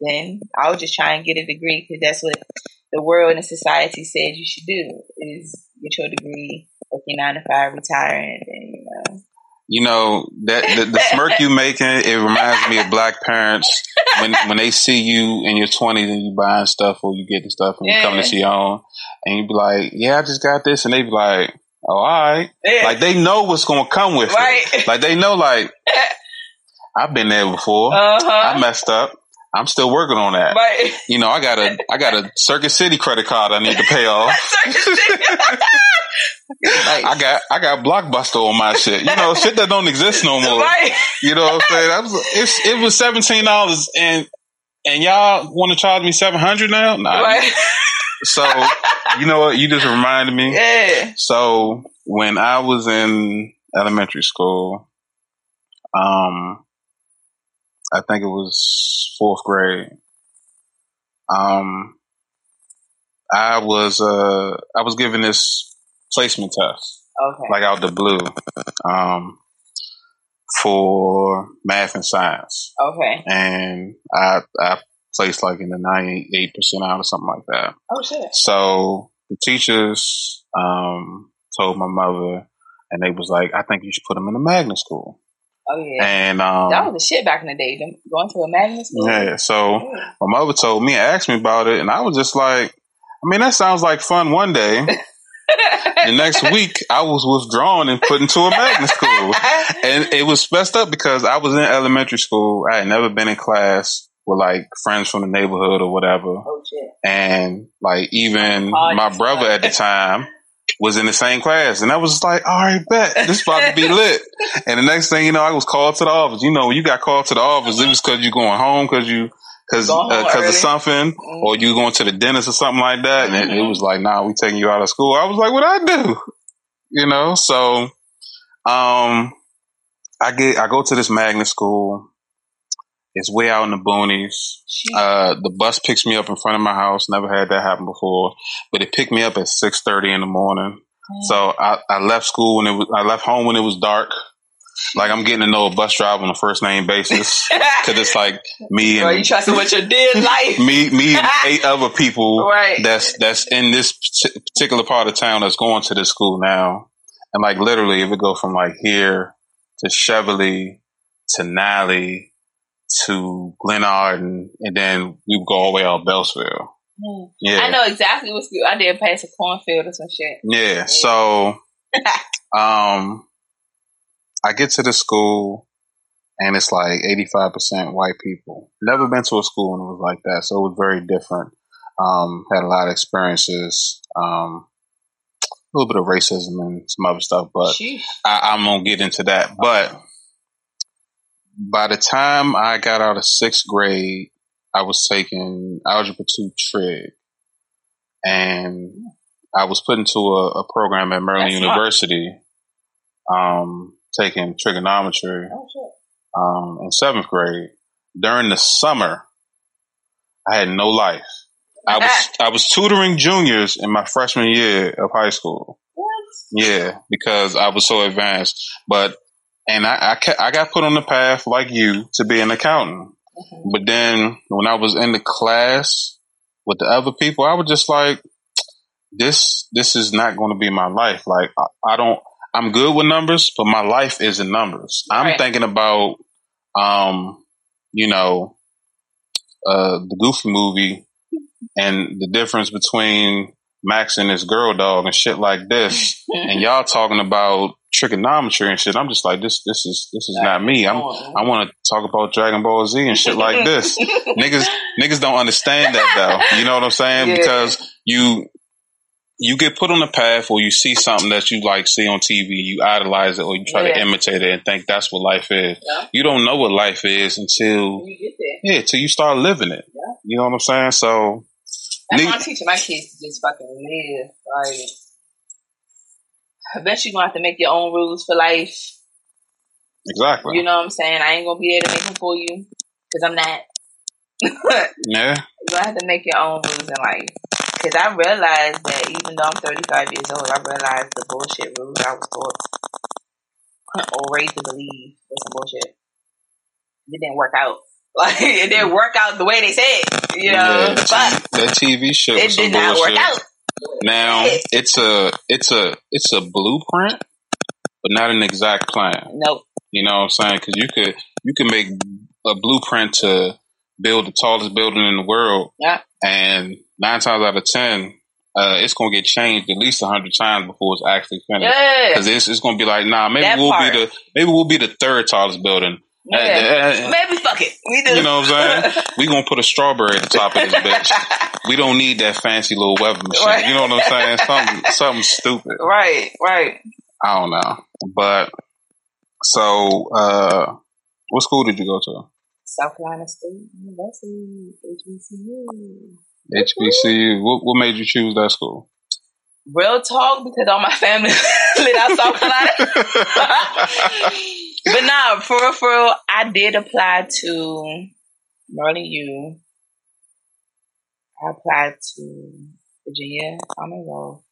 Then I was just trying to get a degree because that's what the world and society said you should do is get your degree, work your nine to five, retire, and then you know. That the, the smirk you making it reminds me of black parents when when they see you in your twenties and you buying stuff or you getting stuff and yeah. you coming to see your own and you be like, yeah, I just got this, and they be like, oh, all right, yeah. like they know what's gonna come with right. it, like they know like. <laughs> I've been there before. Uh-huh. I messed up. I'm still working on that. Right. You know, I got a I got a Circuit City credit card I need to pay off. <laughs> I got I got Blockbuster on my shit. You know, shit that don't exist no more. Right. You know what I'm saying? Was it's, it was seventeen dollars and and y'all want to charge me seven hundred now? Nah. Right. So you know what? You just reminded me. Yeah. So when I was in elementary school, um, I think it was fourth grade. Um, I was uh I was given this placement test, okay, like out the blue, um, for math and science. Okay, and I I placed like in the ninety eight percent out or something like that. Oh shit! So the teachers um told my mother, and they was like, I think you should put him in a magnet school. Oh yeah, and um, that was the shit back in the day. Going to a magnet school. Yeah, so yeah. my mother told me, asked me about it, and I was just like, I mean, that sounds like fun one day. <laughs> the next week, I was withdrawn and put into a magnet school, and it was messed up because I was in elementary school. I had never been in class with like friends from the neighborhood or whatever, oh, and like even my brother at the time was in the same class. And I was like, all right, bet this about to be lit. <laughs> and the next thing you know, I was called to the office. You know, when you got called to the office, it was cause you're going home cause you, cause, uh, cause of something mm-hmm. or you going to the dentist or something like that. And mm-hmm. it, it, was like, nah, we taking you out of school. I was like, what I do? You know, so, um, I get, I go to this magnet school. It's way out in the boonies. Uh, the bus picks me up in front of my house. Never had that happen before, but it picked me up at six thirty in the morning. Mm. So I, I left school when it was. I left home when it was dark. Like I'm getting to know a bus driver on a first name basis <laughs> because it's like me and Bro, you trusting what your dead <laughs> life. me, me and <laughs> eight other people right. that's that's in this particular part of town that's going to this school now, and like literally, it would go from like here to Cheverly to Nally to Glenarden, and then we would go all the way out Beltsville. Mm. Yeah, I know exactly what school. I did pass a cornfield or some shit. Yeah, yeah. so <laughs> um, I get to the school and it's like eighty five percent white people. Never been to a school and it was like that, so it was very different. Um, had a lot of experiences. Um, a little bit of racism and some other stuff, but I, am gonna get into that. But by the time I got out of sixth grade, I was taking Algebra 2 Trig. And I was put into a, a program at Maryland That's University, um, taking trigonometry oh, um, in seventh grade. During the summer, I had no life. I was <laughs> I was tutoring juniors in my freshman year of high school. What? Yeah, because I was so advanced. But and I, I, I got put on the path like you to be an accountant. Mm-hmm. But then when I was in the class with the other people, I was just like, this, this is not going to be my life. Like, I, I don't, I'm good with numbers, but my life isn't numbers. Right. I'm thinking about, um, you know, uh, the Goofy movie and the difference between Max and his girl dog and shit like this, <laughs> and y'all talking about trigonometry and shit. I'm just like this. This is this is not me. I'm I want to talk about Dragon Ball Z and shit like this. <laughs> niggas niggas don't understand that though. You know what I'm saying? Yeah. Because you you get put on the path or you see something that you like see on TV, you idolize it or you try yeah. to imitate it and think that's what life is. Yeah. You don't know what life is until yeah, until you start living it. You know what I'm saying? So that's why I'm teaching my kids to just fucking live. Like eventually you're gonna have to make your own rules for life. Exactly. You know what I'm saying? I ain't gonna be there to make them for you because I'm not. <laughs> yeah. You're gonna have to make your own rules in life. Because I realized that even though I'm 35 years old, I realized the bullshit rules I was taught or raised to believe was some bullshit. It didn't work out. <laughs> Like it didn't work out the way they said, you know. Yeah, that, but that TV show it did not bullshit. work out. Now it's a it's a it's a blueprint, but not an exact plan. Nope. You know what I'm saying? Because you could you can make a blueprint to build the tallest building in the world. Yeah. And nine times out of ten, uh, it's gonna get changed at least a hundred times before it's actually finished. Because yeah. it's, it's gonna be like, nah, maybe that we'll part. be the maybe we'll be the third tallest building. Yeah. Uh, Maybe fuck it. We do. You know what I'm saying? <laughs> we gonna put a strawberry at the top of this bitch. we don't need that fancy little weather machine. Right. You know what I'm saying? <laughs> Something something stupid. Right, right. I don't know. But so uh what school did you go to? South Carolina State University, HBCU. HBCU. What what made you choose that school? Real talk, because all my family <laughs> lit out South Carolina. But nah, for real, for real, I did apply to Maryland U. I applied to Virginia Commonwealth.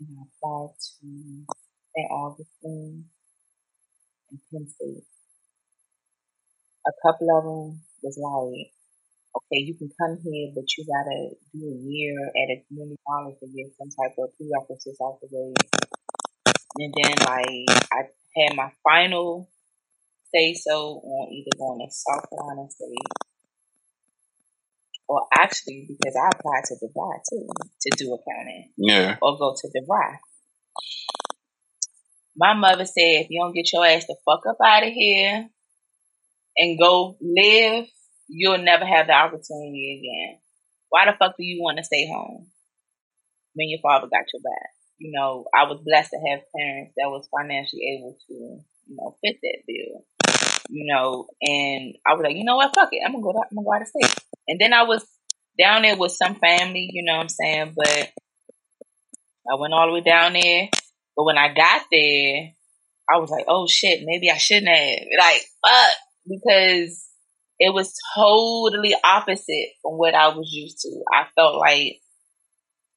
And I applied to St. Augustine and Penn State. A couple of them was like, okay, you can come here, but you gotta do a year at a community college to get some type of prerequisites out the way. And then like I had my final say so on either going to South Carolina State or actually because I applied to DeVry too to do accounting. Yeah. Or go to DeVry. My mother said, if you don't get your ass the fuck up out of here and go live, you'll never have the opportunity again. Why the fuck do you want to stay home when your father got your back? You know, I was blessed to have parents that was financially able to, you know, fit that bill. You know, and I was like, you know what, fuck it, I'm gonna go. To, I'm gonna go out of state. And then I was down there with some family, you know what I'm saying? But I went all the way down there. But when I got there, I was like, oh shit, maybe I shouldn't have. Like, fuck. Because it was totally opposite from what I was used to. I felt like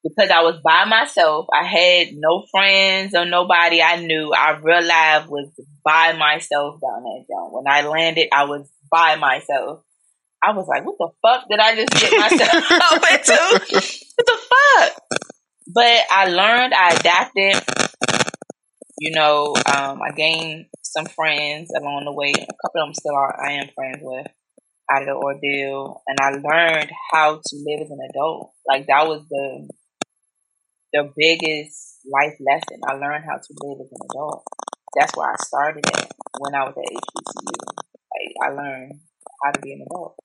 because I was by myself, I had no friends or nobody I knew. I real life was by myself down there, John. When I landed, I was by myself. I was like, what the fuck did I just get myself <laughs> <laughs> into? What the fuck? But I learned, I adapted. You know, um, I gained some friends along the way. A couple of them still are, I am friends with out of the ordeal. And I learned how to live as an adult. Like that was the the biggest life lesson. I learned how to live as an adult. That's where I started at when I was at HBCU. Like I learned how to be an adult.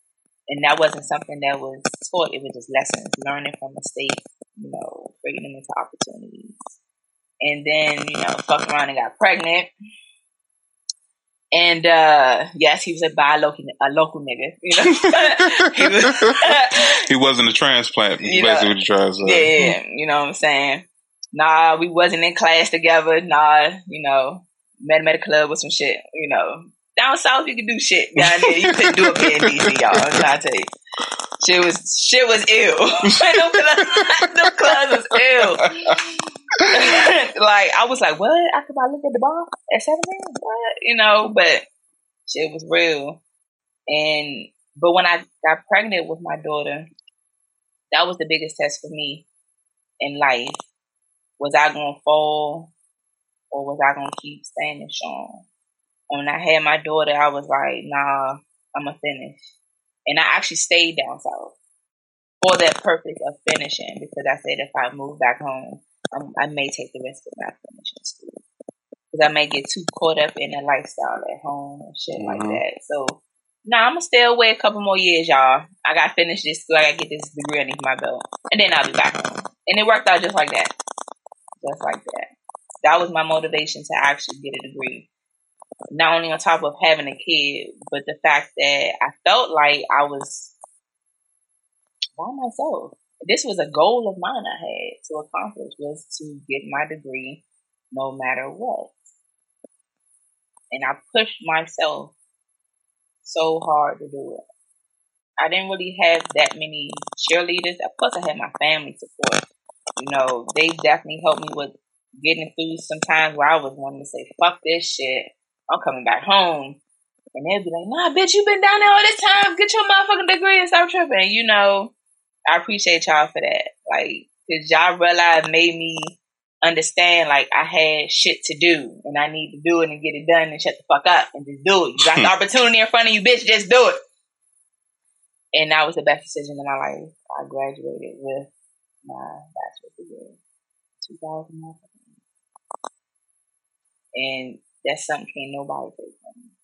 And that wasn't something that was taught, it was just lessons, learning from mistakes, you know, bringing them into opportunities. And then, you know, fucked around and got pregnant. And uh yes, he was a bi local a local nigga, you know. <laughs> he, was, <laughs> he wasn't a transplant. You basically what you're trying to say. Yeah, you know what I'm saying. Nah, we wasn't in class together. Nah, you know, met him at a club with some shit. You know, down south you can do shit. Down there you couldn't do it here in DC, y'all. I'm trying to tell you. Shit was shit was ill. no clubs, no clubs was ill. <laughs> like I was like, what? I could I look at the ball at seventeen? What? You know, but shit was real. And but when I got pregnant with my daughter, that was the biggest test for me in life. Was I gonna fall or was I gonna keep standing strong? And when I had my daughter, I was like, nah, I'm gonna finish. And I actually stayed down south for that purpose of finishing because I said if I move back home, I'm, i may take the risk of not finishing school because I may get too caught up in the lifestyle at home and shit mm-hmm. like that. So, no, nah, I'm gonna stay away a couple more years, y'all. I gotta finish this school. I gotta get this degree underneath my belt, and then I'll be back home. And it worked out just like that, just like that. That was my motivation to actually get a degree. Not only on top of having a kid, but the fact that I felt like I was by myself this was a goal of mine I had to accomplish was to get my degree no matter what. And I pushed myself so hard to do it. I didn't really have that many cheerleaders. Plus, I had my family support. You know, they definitely helped me with getting through some times where I was wanting to say, fuck this shit. I'm coming back home. And they'd be like, nah, bitch, you been down there all this time. Get your motherfucking degree and stop tripping. You know, I appreciate y'all for that. Like, cause y'all realize made me understand like I had shit to do and I need to do it and get it done and shut the fuck up and just do it. You got the <laughs> opportunity in front of you, bitch, just do it. And that was the best decision in my life. I graduated with my bachelor's degree, 2011. And that's something can't nobody take from me.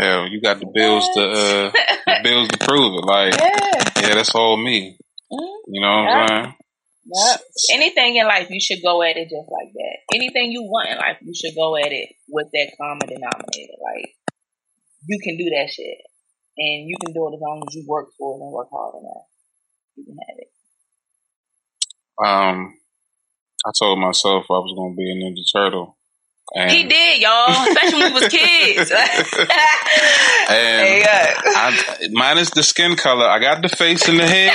Hell, you got the bills to uh, the bills to prove it. Like, <laughs> yeah, yeah that's all me. Mm-hmm. You know what I'm saying? Yep. Anything in life, you should go at it just like that. Anything you want in life, you should go at it with that common denominator. Like, you can do that shit, and you can do it as long as you work for it and work hard enough. You can have it. Um, I told myself I was going to be a Ninja Turtle and he did, y'all, especially when we was kids. <laughs> and I, minus the skin color, I got the face and the head,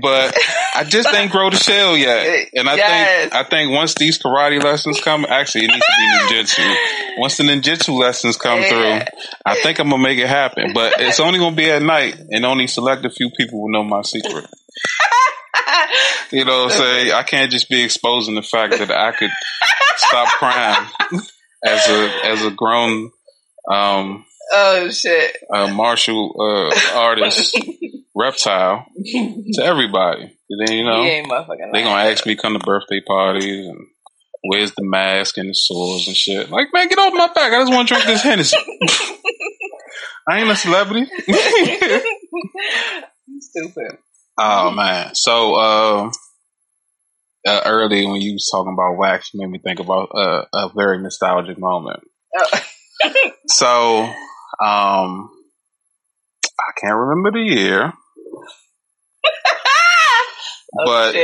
but I just ain't grow the shell yet. And I yes. think I think once these karate lessons come, actually, it needs to be ninjutsu. Once the ninjutsu lessons come yeah. through, I think I'm gonna make it happen. But it's only gonna be at night, and only select a few people will know my secret. <laughs> <laughs> you know what I'm saying? I can't just be exposing the fact that I could stop crime. as a as a grown um oh shit uh, martial uh, artist reptile to everybody. then you know they gonna ask me come to birthday parties and where's the mask and the swords and shit. Like man, get off my back! I just want to drink this Hennessy. <laughs> I ain't a celebrity. <laughs> Stupid. Oh man. So uh, uh, early when you was talking about wax, you made me think about uh, a very nostalgic moment. Oh. <laughs> so um, I can't remember the year. <laughs> oh, but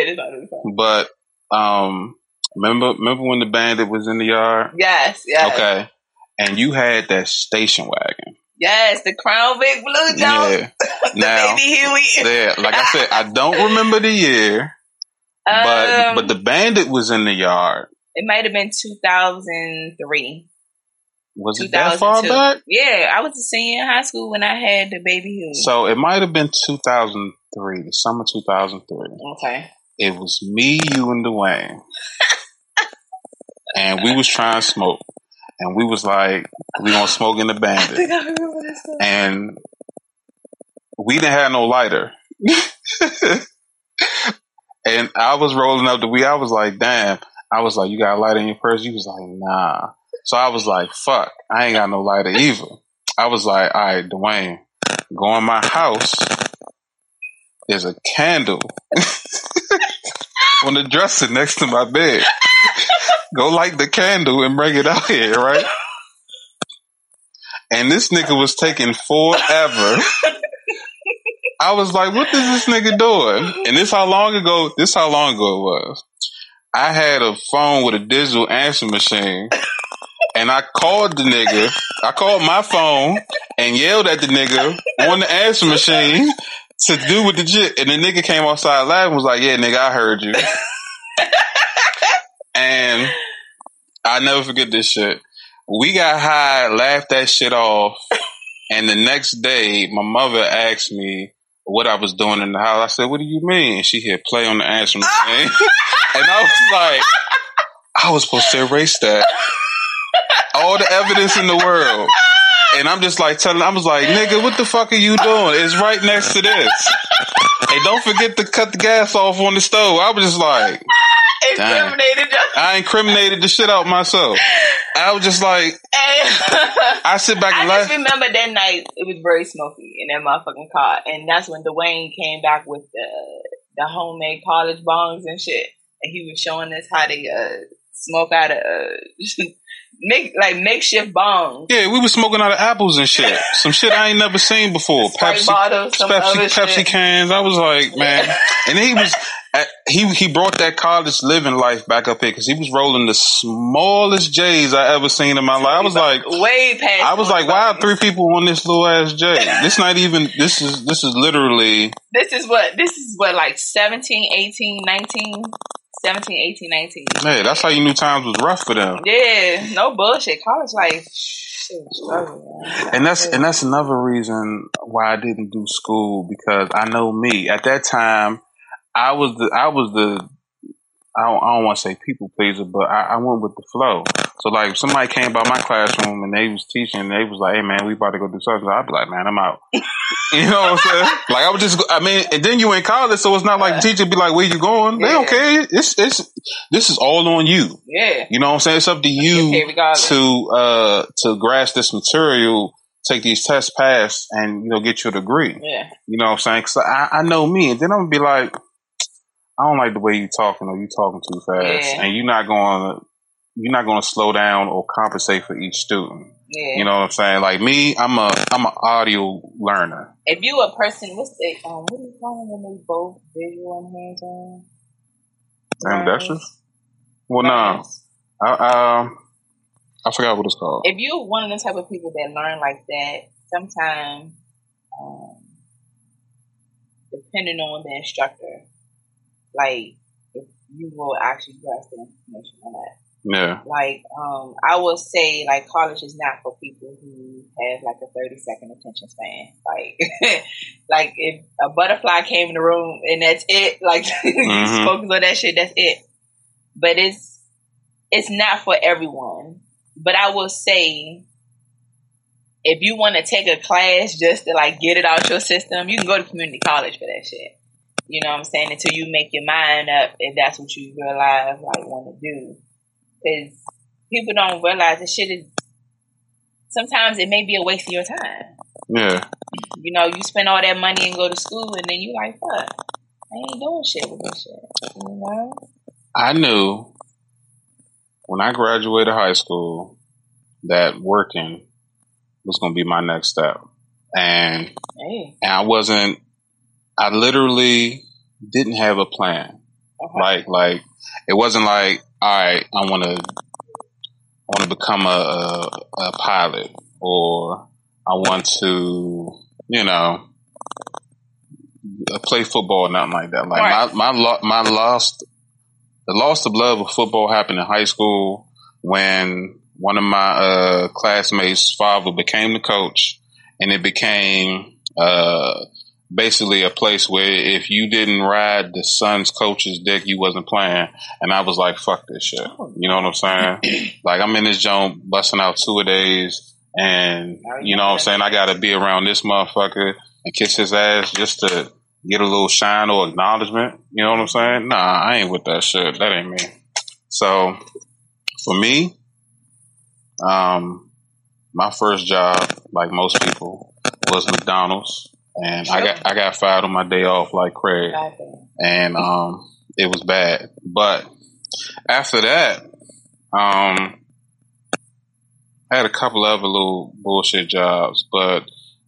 but um remember remember when the bandit was in the yard? Yes, yes. Okay. And you had that station wagon. Yes, the Crown Vic Blue Jones. Yeah. <laughs> the now, baby Huey. yeah, like I said, I don't remember the year. But um, but the bandit was in the yard. It might have been two thousand three. Was it that far back? Yeah, I was a senior in high school when I had the baby Huey. So it might have been two thousand three, the summer two thousand three. Okay. It was me, you, and Dwayne, <laughs> and we was trying to smoke, and we was like, we gonna smoke in the bandit, I I and we didn't have no lighter. <laughs> And I was rolling up the weed. I was like, damn. I was like, you got a lighter in your purse? He was like, nah. So I was like, fuck, I ain't got no lighter either. I was like, all right, Dwayne, go in my house. There's a candle <laughs> on the dresser next to my bed. go light the candle and bring it out here, right? And this nigga was taking forever I was like, what is this nigga doing? And this how long ago, this how long ago it was. I had a phone with a digital answer machine and I called the nigga. I called my phone and yelled at the nigga on the answer machine to do with the shit. And the nigga came outside laughing was like, yeah, nigga, I heard you. and I never forget this shit. We got high, laughed that shit off. And the next day, my mother asked me, what I was doing in the house. I said, "What do you mean?" she hit play on the answer machine, <laughs> and I was like, "I was supposed to erase that." All the evidence in the world. And I'm just like telling, I was like, nigga, what the fuck are you doing? It's right next to this. Hey, don't forget to cut the gas off on the stove. I was just like, incriminated. I incriminated the shit out myself. I was just like, I sit back and I just remember that night it was very smoky in that motherfucking car, and that's when Dwayne came back with the the homemade college bongs and shit, and he was showing us how to uh, smoke out of uh, make like makeshift bongs. Yeah, we were smoking out of apples and shit. Some shit I ain't never seen before. Pepsi, bottles, Pepsi, Pepsi shit. cans. I was like, man, and he was he he brought that college living life back up here because he was rolling the smallest J's I ever seen in my life. I was like, way past. I was like, why are three people on this little ass J? <laughs> this not even. This is this is literally. This is what this is what like 17, 18, 19. 17, 18, 19. Hey, that's how you knew times was rough for them. Yeah, no bullshit. College life. And that's and that's another reason why I didn't do school because I know me at that time I was the I was the I don't, I don't want to say people pleaser, but I, I, went with the flow. So like, if somebody came by my classroom and they was teaching, and they was like, "Hey man, we about to go do something," I'd be like, "Man, I'm out." <laughs> you know what I'm saying? Like I would just, I mean, and then you in college, so it's not like the teacher be like, "Where you going?" Yeah. They don't care. It's it's this is all on you. Yeah. You know what I'm saying? It's up to you to uh to grasp this material take these tests, pass, and you know get your degree. Yeah. You know what I'm saying? Because I, I know me, and then I'm gonna be like, I don't like the way you're talking or you're talking too fast, yeah. and you're not going to you're not going to slow down or compensate for each student. Yeah. You know what I'm saying? Like me, I'm a I'm an audio learner. If you a person, what's the um, what do you call them when they both visual and hands on? Ambidextrous. Well, no, nah, I um, I forgot what it's called. If you're one of the type of people that learn like that, sometimes, um, depending on the instructor, like if you will actually grasp the information on that. Yeah. Like, um, I will say like college is not for people who have like a thirty second attention span. Like, <laughs> like if a butterfly came in the room and that's it, like <laughs> mm-hmm. you <laughs> focus on that shit, that's it. But it's it's not for everyone. but I will say, if you want to take a class just to like get it out your system, you can go to community college for that shit. You know what I'm saying? Until you make your mind up if that's what you realize like want to do, because people don't realize this shit is. Sometimes it may be a waste of your time. Yeah. You know, you spend all that money and go to school, and then you like, fuck, I ain't doing shit with this shit. You know. I knew when I graduated high school that working was going to be my next step. And, Hey. and I wasn't, I literally didn't have a plan. Okay. Like, like, it wasn't like, all right, I want to, I want to become a, a, a pilot or I want to, you know, uh, play football, or nothing like that. Like Right. my, my, lo- my lost, the loss of love of football happened in high school when one of my uh, classmates' father became the coach, and it became uh, basically a place where if you didn't ride the son's coach's dick, you wasn't playing. And I was like, "Fuck this shit." You know what I'm saying? <clears throat> like I'm in this joint busting out two a days, and you know what I'm saying. I got to be around this motherfucker and kiss his ass just to get a little shine or acknowledgement. You know what I'm saying? Nah, I ain't with that shit. That ain't me. So for me, um, my first job, like most people, was McDonald's, and I got I got fired on my day off like Craig, and um, it was bad. But after that, um, I had a couple other little bullshit jobs, but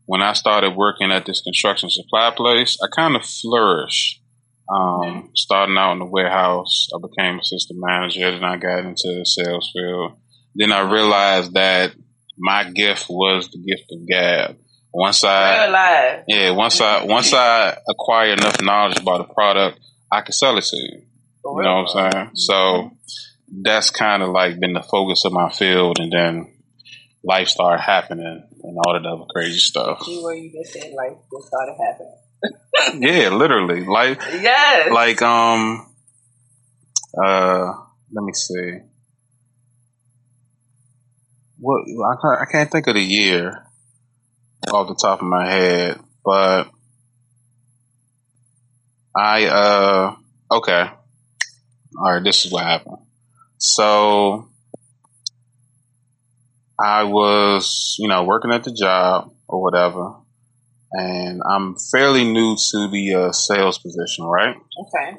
when I started working at this construction supply place, I kind of flourished. Um, starting out in the warehouse, I became assistant manager, then I got into the sales field. Then I realized that my gift was the gift of gab. Once I, yeah, once I, once I acquire enough knowledge about a product, I can sell it to you. You know what I'm saying? So that's kind of like been the focus of my field, and then life started happening and all that other crazy stuff. Where you just said like this started happening. <laughs> Yeah, literally, like Yes. like um uh let me see what I can't, I can't think of the year off the top of my head but I uh okay all right this is what happened so I was you know working at the job or whatever and I'm fairly new to the uh, sales position right okay.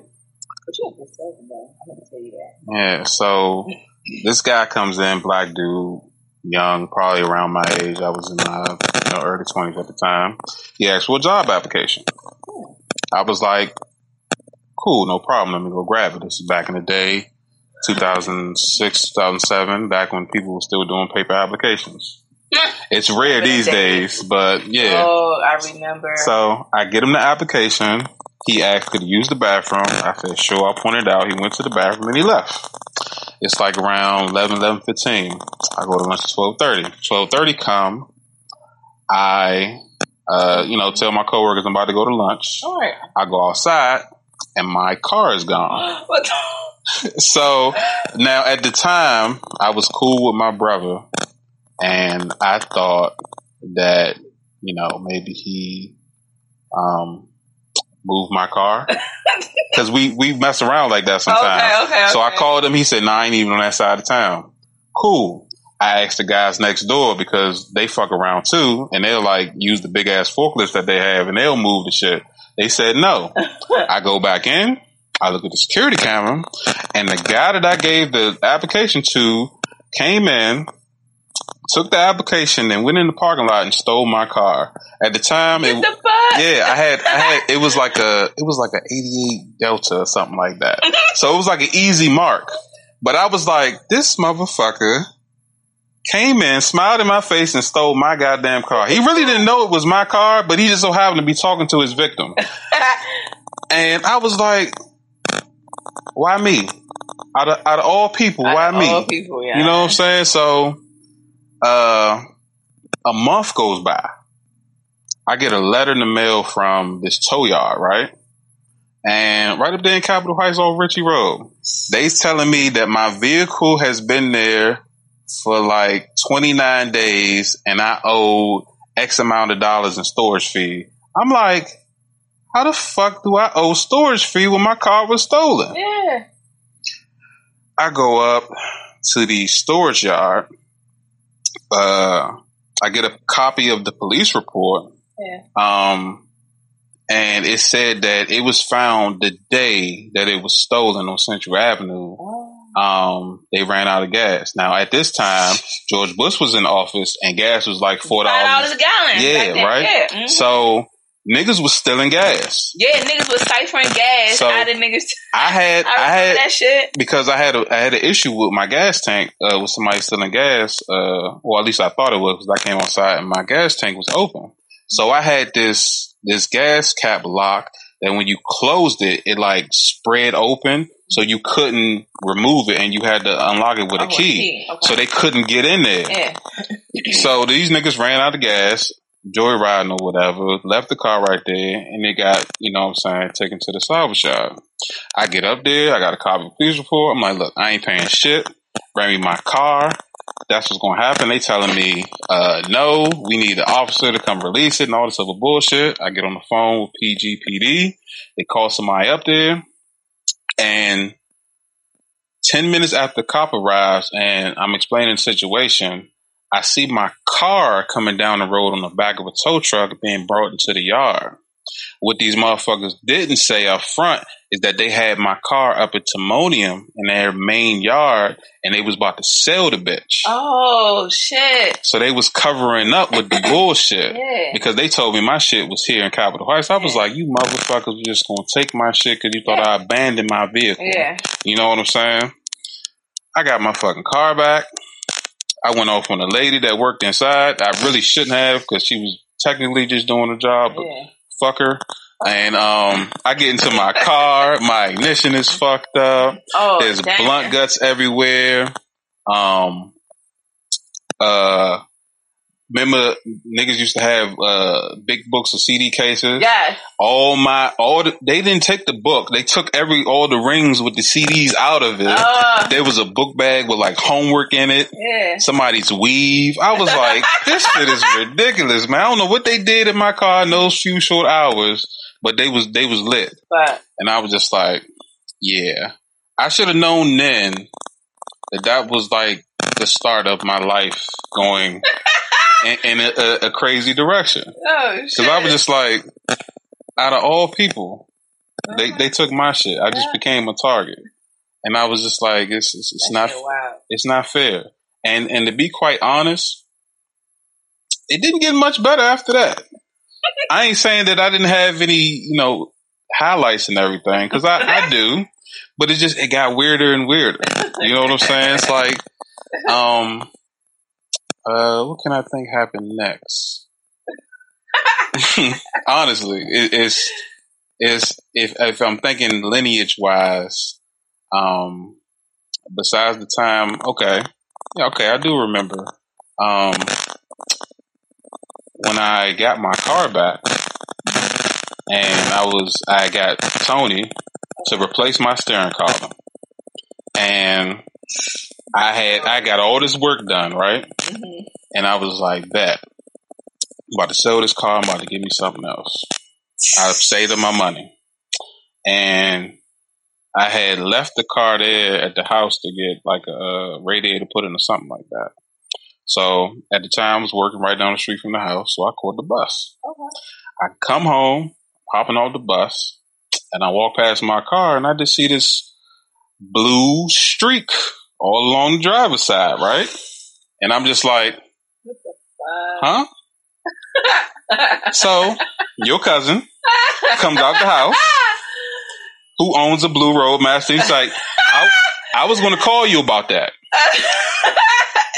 But you have to it though. I'm gonna tell you that. Yeah, so this guy comes in, black dude, young, probably around my age. I was in my you know, early twenties at the time. He asked for a job application. I was like, "Cool, no problem. Let me go grab it." This is back in the day, 2006, 2007, back when people were still doing paper applications. <laughs> It's rare these days, but yeah. Oh, I remember. So I get him the application. He asked, could he use the bathroom? I said, sure. I pointed out. He went to the bathroom and he left. It's like around 11, 11, 15. I go to lunch at 1230. 1230 come. I, uh, you know, tell my coworkers I'm about to go to lunch. All right. I go outside and my car is gone. <gasps> What the- <laughs> So now at the time, I was cool with my brother, and I thought that you know maybe he um moved my car <laughs> because we we mess around like that sometimes. Okay, okay, So I called him. He said, "No, I ain't even on that side of town." Cool. I asked the guys next door because they fuck around too, and they'll like use the big ass forklifts that they have, and they'll move the shit. They said no. <laughs> I go back in. I look at the security camera, and the guy that I gave the application to came in, took the application, and went in the parking lot and stole my car. At the time, it, the fuck? yeah, I had, I had, it was like a, it was like an 88 Delta or something like that. So it was like an easy mark. But I was like, this motherfucker came in, smiled in my face, and stole my goddamn car. He really didn't know it was my car, but he just so happened to be talking to his victim. <laughs> And I was like, why me? Out of, out of all people, why of me? all people, yeah. You know what I'm saying? So, uh, a month goes by. I get a letter in the mail from this tow yard, right? And right up there in Capitol Heights on Ritchie Road, they telling me that my vehicle has been there for like 29 days and I owe X amount of dollars in storage fee. I'm like, how the fuck do I owe storage fee when my car was stolen? Yeah. I go up to the storage yard. Uh, I get a copy of the police report. Yeah. Um, and it said that it was found the day that it was stolen on Central Avenue. Oh. Um, they ran out of gas. Now at this time, <laughs> George Bush was in office and gas was like four dollars. a gallon. Yeah, right. Mhm. So niggas was stealing gas. yeah, niggas was siphoning gas So, out of niggas. I had, I I, had that shit. because I had a, I had an issue with my gas tank uh, with somebody stealing gas. Uh, or at least I thought it was because I came outside and my gas tank was open. So I had this this gas cap lock that when you closed it, it like spread open, so you couldn't remove it, and you had to unlock it with Oh, a key. Okay. So they couldn't get in there. yeah. So these niggas ran out of gas, joyriding or whatever, left the car right there, and they got, you know what I'm saying, taken to the salvage shop. I get up there, I got a copy of the police report. I'm like, look, I ain't paying shit. Bring me my car. That's what's gonna happen. They telling me, uh, no, we need an officer to come release it and all this other bullshit. I get on the phone with PGPD. They call somebody up there, and 10 minutes after the cop arrives and I'm explaining the situation, I see my car coming down the road on the back of a tow truck being brought into the yard. What these motherfuckers didn't say up front is that they had my car up at Timonium in their main yard and they was about to sell the bitch. Oh shit. So they was covering up with the <coughs> bullshit. Yeah. Because they told me my shit was here in Capitol Heights. I was like, you motherfuckers were just gonna take my shit because you thought I abandoned my vehicle. Yeah. You know what I'm saying? I got my fucking car back. I went off on a lady that worked inside. I really shouldn't have because she was technically just doing the job, but Yeah. fuck her. And um, I get into my car. My ignition is fucked up. Oh, There's blunt guts everywhere. Um, uh, remember niggas used to have uh big books of CD cases. Yeah. All my all the, they didn't take the book. They took every all the rings with the CDs out of it. Oh, There was a book bag with like homework in it. yeah. Somebody's weave. I was like, <laughs> this shit is ridiculous, man. I don't know what they did in my car in those few short hours, but they was they was lit. But And I was just like, yeah. I should have known then that that was like the start of my life going in, in a, a, crazy direction. oh shit. Because I was just like, out of all people, they, they took my shit. I just became a target. And I was just like, it's, it's, it's not it's not fair. And and to be quite honest, it didn't get much better after that. <laughs> I ain't saying that I didn't have any, you know, highlights and everything because I, I do, but it just it got weirder and weirder. You know what I'm saying? It's like, <laughs> um, uh, what can I think happened next? <laughs> Honestly, it, it's it's if if I'm thinking lineage wise, um, besides the time, okay, yeah, okay, I do remember, um, when I got my car back, and I was I got Tony to replace my steering column, and I had I got all this work done right, Mhm. and I was like, that. I'm about to sell this car. I'm about to give me something else. I've saved up my money. And I had left the car there at the house to get like a, radiator put in or something like that. So at the time, I was working right down the street from the house. So I caught the bus. Okay. I come home, hopping off the bus, and I walk past my car and I just see this blue streak all along the driver's side, right? And I'm just like, huh? So your cousin comes out the house who owns a blue roadmaster. He's like, I, I was going to call you about that. <laughs>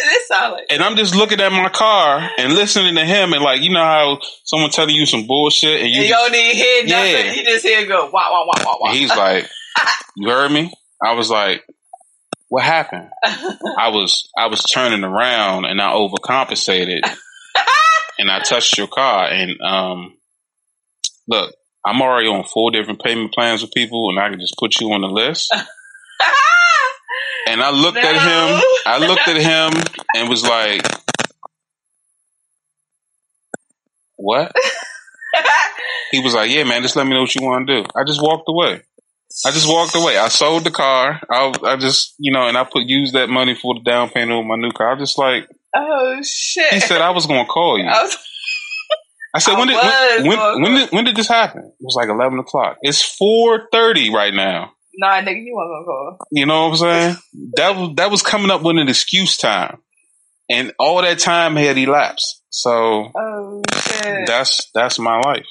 this solid. And I'm just looking at my car and listening to him and like, you know how someone telling you some bullshit and you You just, don't need hear nothing. Yeah. He just hear go wah wah wah wah wah. and he's like, <laughs> you heard me? I was like, what happened? <laughs> I was, I was turning around and I overcompensated <laughs> and I touched your car and, um, look, I'm already on four different payment plans with people and I can just put you on the list. And I looked no. at him. I looked at him and was like, "What?" <laughs> he was like, "Yeah, man, just let me know what you want to do." I just walked away. I just walked away. I sold the car. I, I just, you know, and I put use that money for the down payment on my new car. I just like, oh shit. He said I was going to call you. <laughs> I, was, I said, I when did when, when, when, did when did this happen? It was like eleven o'clock. It's four thirty right now. Nah, nigga, you wasn't gonna call. You know what I'm saying? that was that was coming up with an excuse time, and all that time had elapsed. So, oh shit. That's that's my life.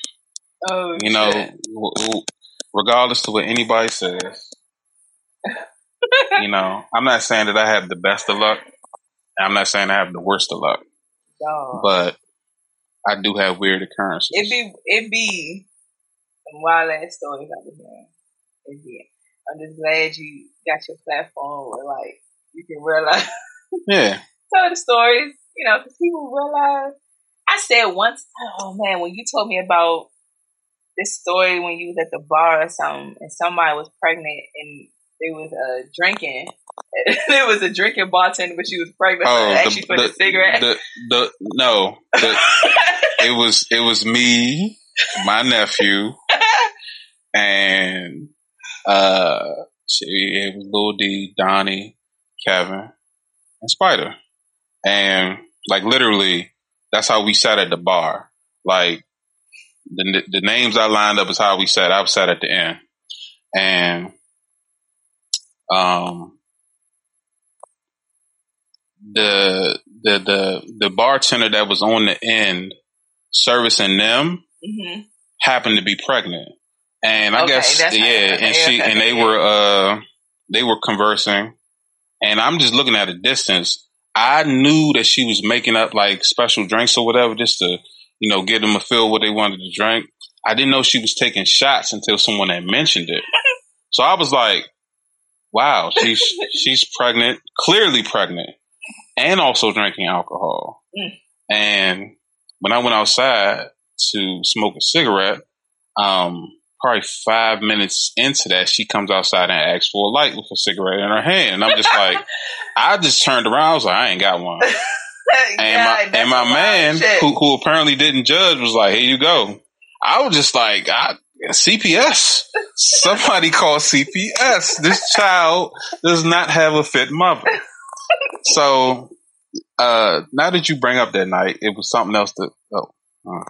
Oh, you know, shit regardless to what anybody says. you know, I'm not saying that I have the best of luck. I'm not saying I have the worst of luck. But I do have weird occurrences. It be it be some wild ass stories out. It be. I'm just glad you got your platform where like you can realize. Yeah. <laughs> tell the stories, you know, because people realize. I said once, oh man, when you told me about this story when you was at the bar or something, and somebody was pregnant and they was uh, drinking. <laughs> there was a drinking bartender, but she was pregnant. Oh, so actually the, the, a cigarette. The, the no, the, <laughs> it was it was me, my nephew, and uh, she, it was Lil D, Donnie, Kevin, and Spider, and like literally, that's how we sat at the bar. Like the the names I lined up is how we sat. I was sat at the end, and um, the the the the bartender that was on the end servicing them mm-hmm. happened to be pregnant, and I okay, guess yeah, and she and they were uh they were conversing, and I'm just looking at a distance. I knew that she was making up like special drinks or whatever just to you know, give them a feel what they wanted to drink. I didn't know she was taking shots until someone had mentioned it. <laughs> So I was like, wow, <laughs> she's she's pregnant, clearly pregnant, and also drinking alcohol. Mm. And when I went outside to smoke a cigarette, um, probably five minutes into that, she comes outside and asks for a light with a cigarette in her hand. And I'm just like, <laughs> I just turned around. I was like, I ain't got one. <laughs> and my and my man who who apparently didn't judge was like, "Here you go." I was just like, I, CPS. Somebody <laughs> call CPS. This child does not have a fit mother. So, uh, now that you bring up that night, it was something else that, oh, uh,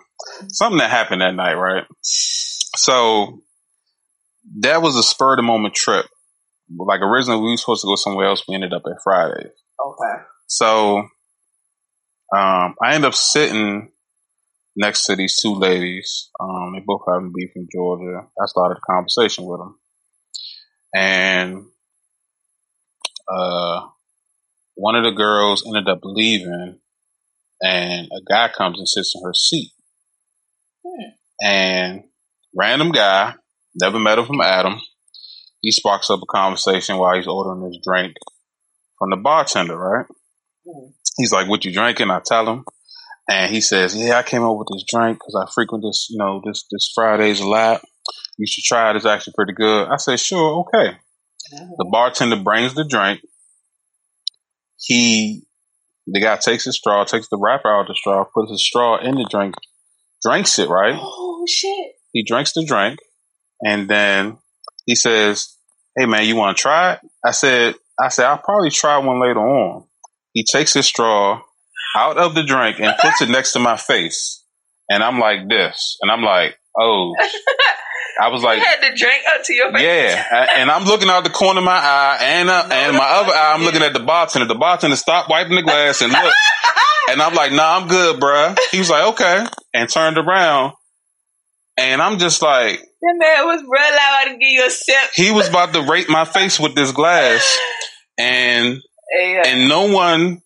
something that happened that night, right? So, that was a spur of the moment trip. Like originally, we were supposed to go somewhere else. We ended up at Fridays. Okay. So um, I end up sitting next to these two ladies. Um, they both happen to be from Georgia. I started a conversation with them, and uh, one of the girls ended up leaving, and a guy comes and sits in her seat. Hmm. And random guy, never met him from Adam. He sparks up a conversation while he's ordering his drink from the bartender, right? He's like, "What you drinking?" I tell him, and he says, "Yeah, I came up with this drink because I frequent this, you know, this this Fridays a lot. You should try it. It's actually pretty good." I said, "Sure, okay." The oh. bartender brings the drink. He, the guy takes his straw, takes the wrapper out of the straw, puts his straw in the drink, drinks it. Right? Oh shit! He drinks the drink, and then he says, "Hey man, you want to try it?" I said, "I said I'll probably try one later on." He takes his straw out of the drink and puts it next to my face. And I'm like this. And I'm like, oh. I was <laughs> like, you had the drink up to your face. Yeah, and I'm looking out the corner of my eye, and uh, and my other eye, I'm looking at the bartender. The bartender stopped wiping the glass and looked, <laughs> and I'm like, "Nah, I'm good, bruh. He was like, "Okay," and turned around, and I'm just like, "That man was real loud to give you a sip." He was about to rape my face with this glass, <laughs> and yeah. And no one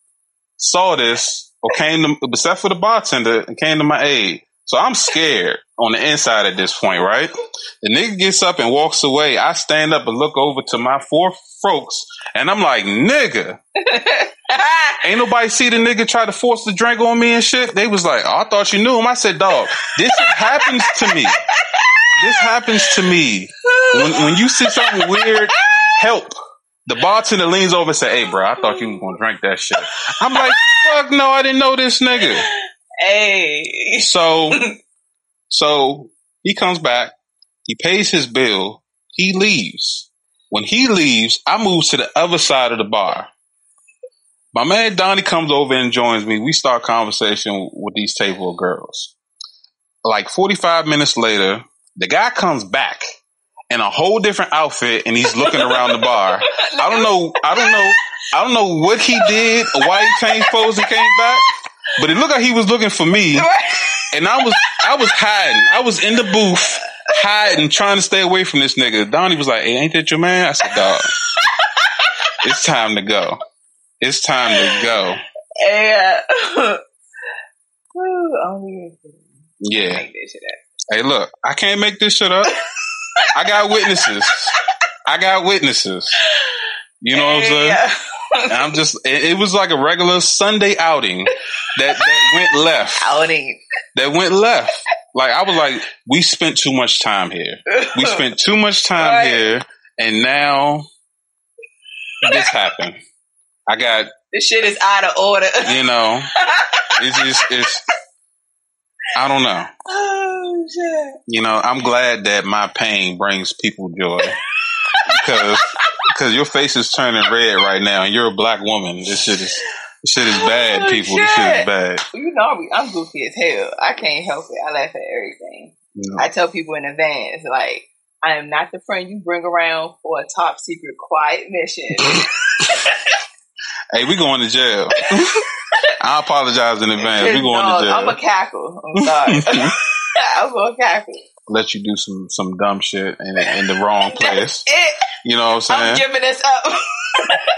saw this or came to, except for the bartender, and came to my aid. So I'm scared on the inside at this point, right? The nigga gets up and walks away. I stand up and look over to my four folks, and I'm like, nigga. <laughs> Ain't nobody see the nigga try to force the drink on me and shit. They was like, oh, I thought you knew him. I said, dog, this happens to me. This happens to me. When, when you see something weird, help. The bartender leans over and say, "Hey, bro, I thought you was gonna drink that shit." I'm like, "Fuck no, I didn't know this nigga." Hey. So, <laughs> so he comes back. He pays his bill. He leaves. When he leaves, I move to the other side of the bar. My man Donnie comes over and joins me. We start conversation with these table of girls. Like 45 minutes later, the guy comes back in a whole different outfit and he's looking around the bar. I don't know. I don't know. I don't know what he did or why he changed clothes and came back, but it looked like he was looking for me. And I was, I was hiding. I was in the booth hiding, trying to stay away from this nigga. Donnie was like, "Hey, ain't that your man?" I said, "Dog, it's time to go. It's time to go." Yeah. <laughs> Yeah. Hey, look, I can't make this shit up. I got witnesses. I got witnesses. You know what I'm saying? And I'm just, it, it, was like a regular Sunday outing that, that went left. Outing. That went left. Like, I was like, we spent too much time here. We spent too much time right. here, and now this happened. I got. This shit is out of order. You know, it's just, it's, I don't know. Oh shit! You know, I'm glad that my pain brings people joy because because your face is turning red right now, and you're a black woman. This shit is this shit is bad, oh, people. Shit. This shit is bad. You know, I'm goofy as hell. I can't help it. I laugh at everything. No. I tell people in advance, like, I am not the friend you bring around for a top secret quiet mission. <laughs> <laughs> hey, we going to jail. <laughs> I apologize in advance. We going no, to jail. I'm a cackle. I'm sorry. <laughs> I'm gonna cackle. Let you do some some dumb shit in, in the wrong <laughs> place. You know what I'm saying? I'm giving this up.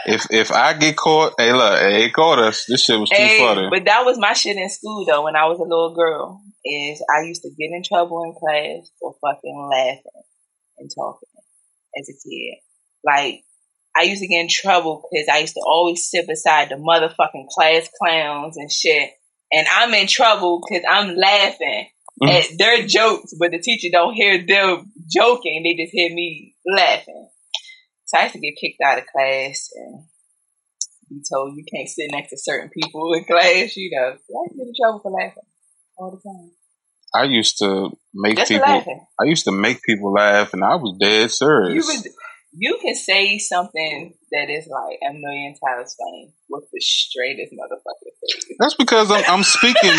if if I get caught, hey look, hey, caught us. This shit was too hey, funny. But that was my shit in school though. When I was a little girl, is I used to get in trouble in class for fucking laughing and talking as a kid. Like I used to get in trouble because I used to always sit beside the motherfucking class clowns and shit. And I'm in trouble because I'm laughing mm-hmm. at their jokes, but the teacher don't hear them joking. They just hear me laughing. So I used to get kicked out of class and be told you can't sit next to certain people in class. You know, I used to get in trouble for laughing all the time. I used to make Just people. I used to make people laugh, and I was dead serious. You, you can say something that is like a million times funny with the straightest motherfucker face. That's because I'm, I'm speaking.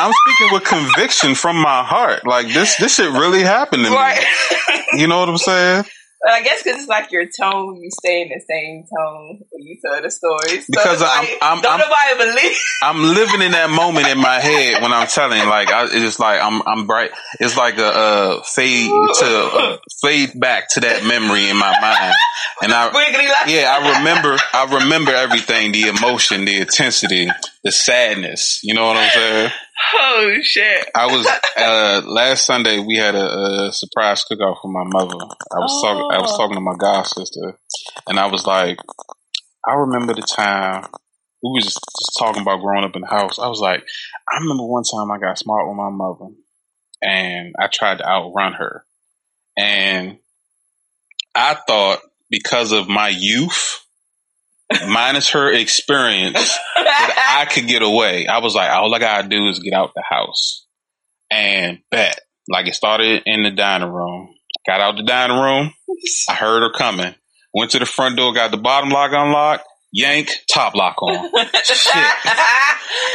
I'm speaking with conviction from my heart. Like this, this shit really happened to right. me. You know what I'm saying? I guess because it's like your tone, you stay in the same tone when you tell the stories. So because I'm, like, I'm, don't I'm, nobody believe. <laughs> I'm living in that moment in my head when I'm telling. Like I, it's like I'm, I'm bright. It's like a, fade to fade back to that memory in my mind, and I, yeah, I remember, I remember everything, the emotion, the intensity, the sadness. You know what I'm saying? Oh shit! I was <laughs> uh, last Sunday. We had a, a surprise cookout for my mother. I was oh. talking. I was talking to my god sister, and I was like, I remember the time we was just, just talking about growing up in the house. I was like, I remember one time I got smart with my mother, and I tried to outrun her, and I thought because of my youth minus her experience, that <laughs> I could get away. I was like, all I gotta do is get out the house and bet. Like it started in the dining room. Got out the dining room. I heard her coming. Went to the front door, got the bottom lock unlocked. Yank, top lock on. Shit.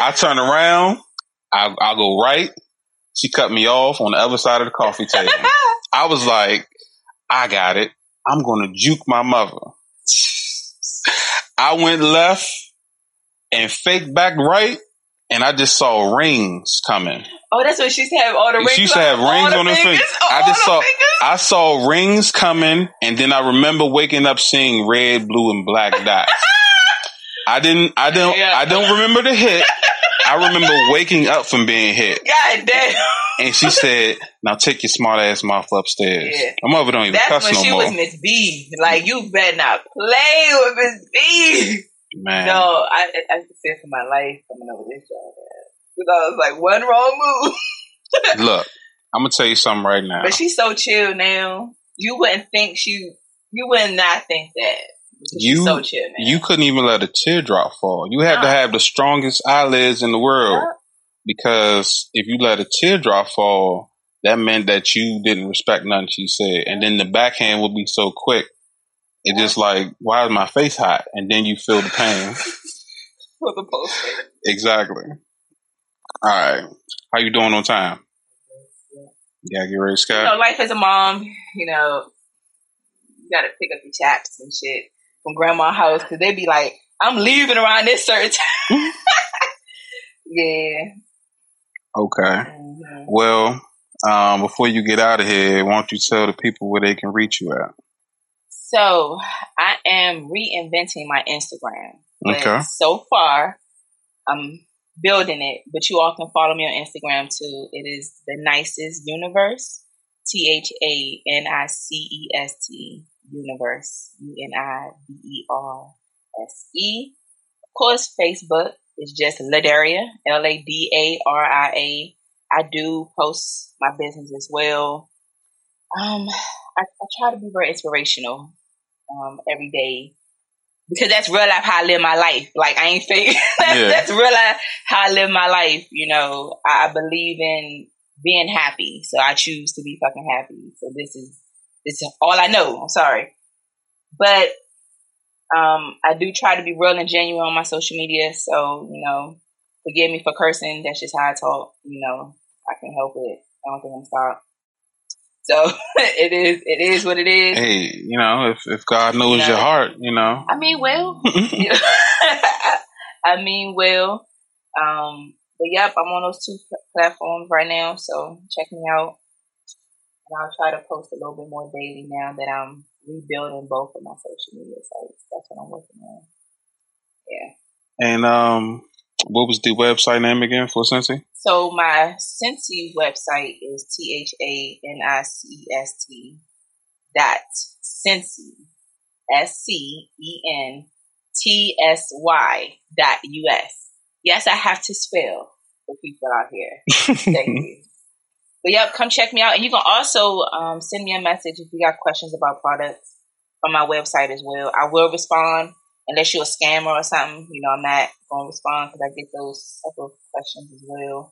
I turn around. I, I go right. She cut me off on the other side of the coffee table. <laughs> I was like, I got it. I'm going to juke my mother. I went left and faked back right, and I just saw rings coming. Oh, that's what she used to have all the rings. She used to have rings on her fingers. I just saw fingers? I saw rings coming, and then I remember waking up seeing red, blue, and black dots. <laughs> I didn't. I don't. Yeah. I don't remember the hit. I remember waking up from being hit. God damn. And she said, "Now take your smart ass mouth upstairs." Yeah. My mother don't even That's cuss when no she more. was Miss B. Like you better not play with Miss B. Man. No, I I fear for my life coming over this job. Because I was like one wrong move. <laughs> Look, I'm gonna tell you something right now. But she's so chill now. You wouldn't think she. You would not think that You so chill, you couldn't even let a teardrop fall. You had to have the strongest eyelids in the world because if you let a teardrop fall, that meant that you didn't respect nothing she said, and then the backhand would be so quick. It just like, why is my face hot? And then you feel the pain. <laughs> For the post. Exactly. All right. How you doing on time? Yeah, get ready, Scott. You know, life as a mom, you know, you gotta pick up your chaps and shit from grandma's house because they'd be like, I'm leaving around this certain time. <laughs> yeah. Okay. Mm-hmm. Well, um, before you get out of here, why don't you tell the people where they can reach you at? So I am reinventing my Instagram. Okay. So far, I'm building it, but you all can follow me on Instagram too. It is the nicest universe. T H A N I C E S T universe. U N I V E R S E. Of course, Facebook is just Ladaria, L A D A R I A. I do post my business as well. Um, I, I try to be very inspirational um, every day because that's real life how I live my life. Like I ain't fake. <laughs> that's, yeah. that's real life how I live my life. You know, I, I, believe in being happy, so I choose to be fucking happy. So this is is all I know. I'm sorry, but um, I do try to be real and genuine on my social media. So you know, forgive me for cursing. That's just how I talk. You know, I can help it. I don't think I'm stop. So <laughs> it is. It is what it is. Hey, you know, if if God knows you know, your heart, you know. I mean, well. <laughs> <laughs> I mean, well. Um, but yep, I'm on those two platforms right now. So check me out. I'll try to post a little bit more daily now that I'm rebuilding both of my social media sites. That's what I'm working on. Yeah. And um, what was the website name again for Scentsy? So my Scentsy website is T H A N I C E S T dot Scentsy S C E N T S Y dot U S. Yes, I have to spell for people out here. <laughs> Thank you. But yep, come check me out. And you can also um, send me a message if you got questions about products on my website as well. I will respond unless you're a scammer or something, you know, I'm not going to respond because I get those type of questions as well.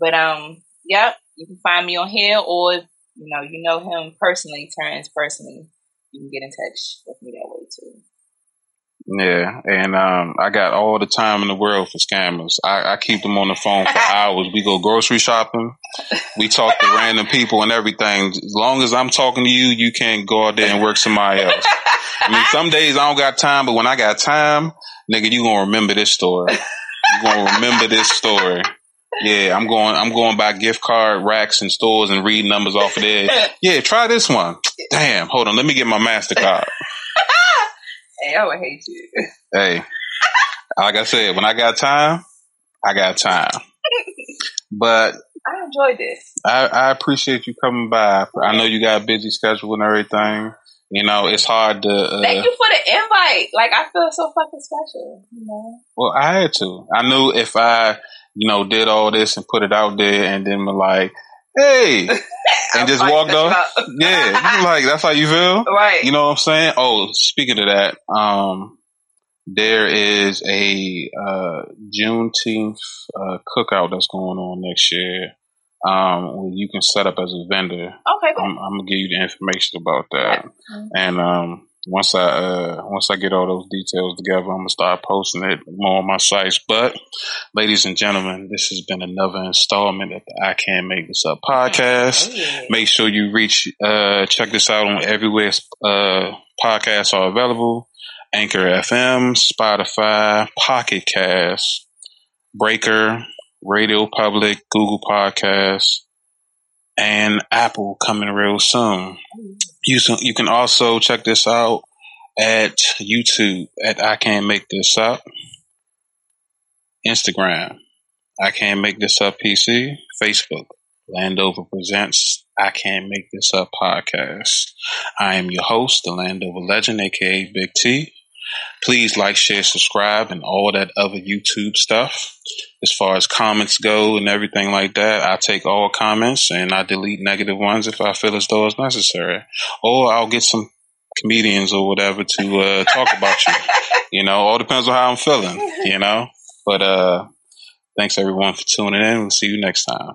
But um, yep, you can find me on here, or if you know you know him personally, Terrence personally, you can get in touch with me that way too. Yeah, and um, I got all the time in the world for scammers. I, I keep them on the phone for <laughs> hours. We go grocery shopping. We talk to random people and everything. As long as I'm talking to you, you can't go out there and work somebody else. I mean, some days I don't got time, but when I got time, nigga, you gonna remember this story. You gonna remember this story. Yeah, I'm going. I'm going by gift card racks and stores and read numbers off of there. <laughs> Yeah, try this one. Damn, hold on. Let me get my Mastercard. <laughs> hey, I would hate you. Hey, like I said, when I got time, I got time. But <laughs> I enjoyed this. I, I appreciate you coming by. I know you got a busy schedule and everything. You know, it's hard to. Uh, Thank you for the invite. Like, I feel so fucking special. You know. Well, I had to. I knew if I, you know, did all this and put it out there, and then like, hey, <laughs> and just walked off. <laughs> yeah, like that's how you feel, right? You know what I'm saying? Oh, speaking of that, um, there is a uh, Juneteenth uh, cookout that's going on next year um, you can set up as a vendor. Okay, I'm, I'm, gonna give you the information about that, mm-hmm. and um, once I uh, once I get all those details together, I'm gonna start posting it more on my sites. But, ladies and gentlemen, this has been another installment of the I Can't Make This Up podcast. Oh, yeah. Make sure you reach uh, check this out on everywhere uh, podcasts are available: Anchor FM, Spotify, Pocket Cast, Breaker. Radio Public, Google Podcasts, and Apple coming real soon. You you can also check this out at YouTube at I Can't Make This Up, Instagram, I Can't Make This Up PC, Facebook, Landover Presents I Can't Make This Up podcast. I am your host, the Landover Legend, aka Big T. Please like, share, subscribe, and all that other YouTube stuff. As far as comments go and everything like that, I take all comments and I delete negative ones if I feel as though it's necessary. Or I'll get some comedians or whatever to uh, talk about you. You know, all depends on how I'm feeling. You know, but uh, thanks everyone for tuning in. We'll see you next time.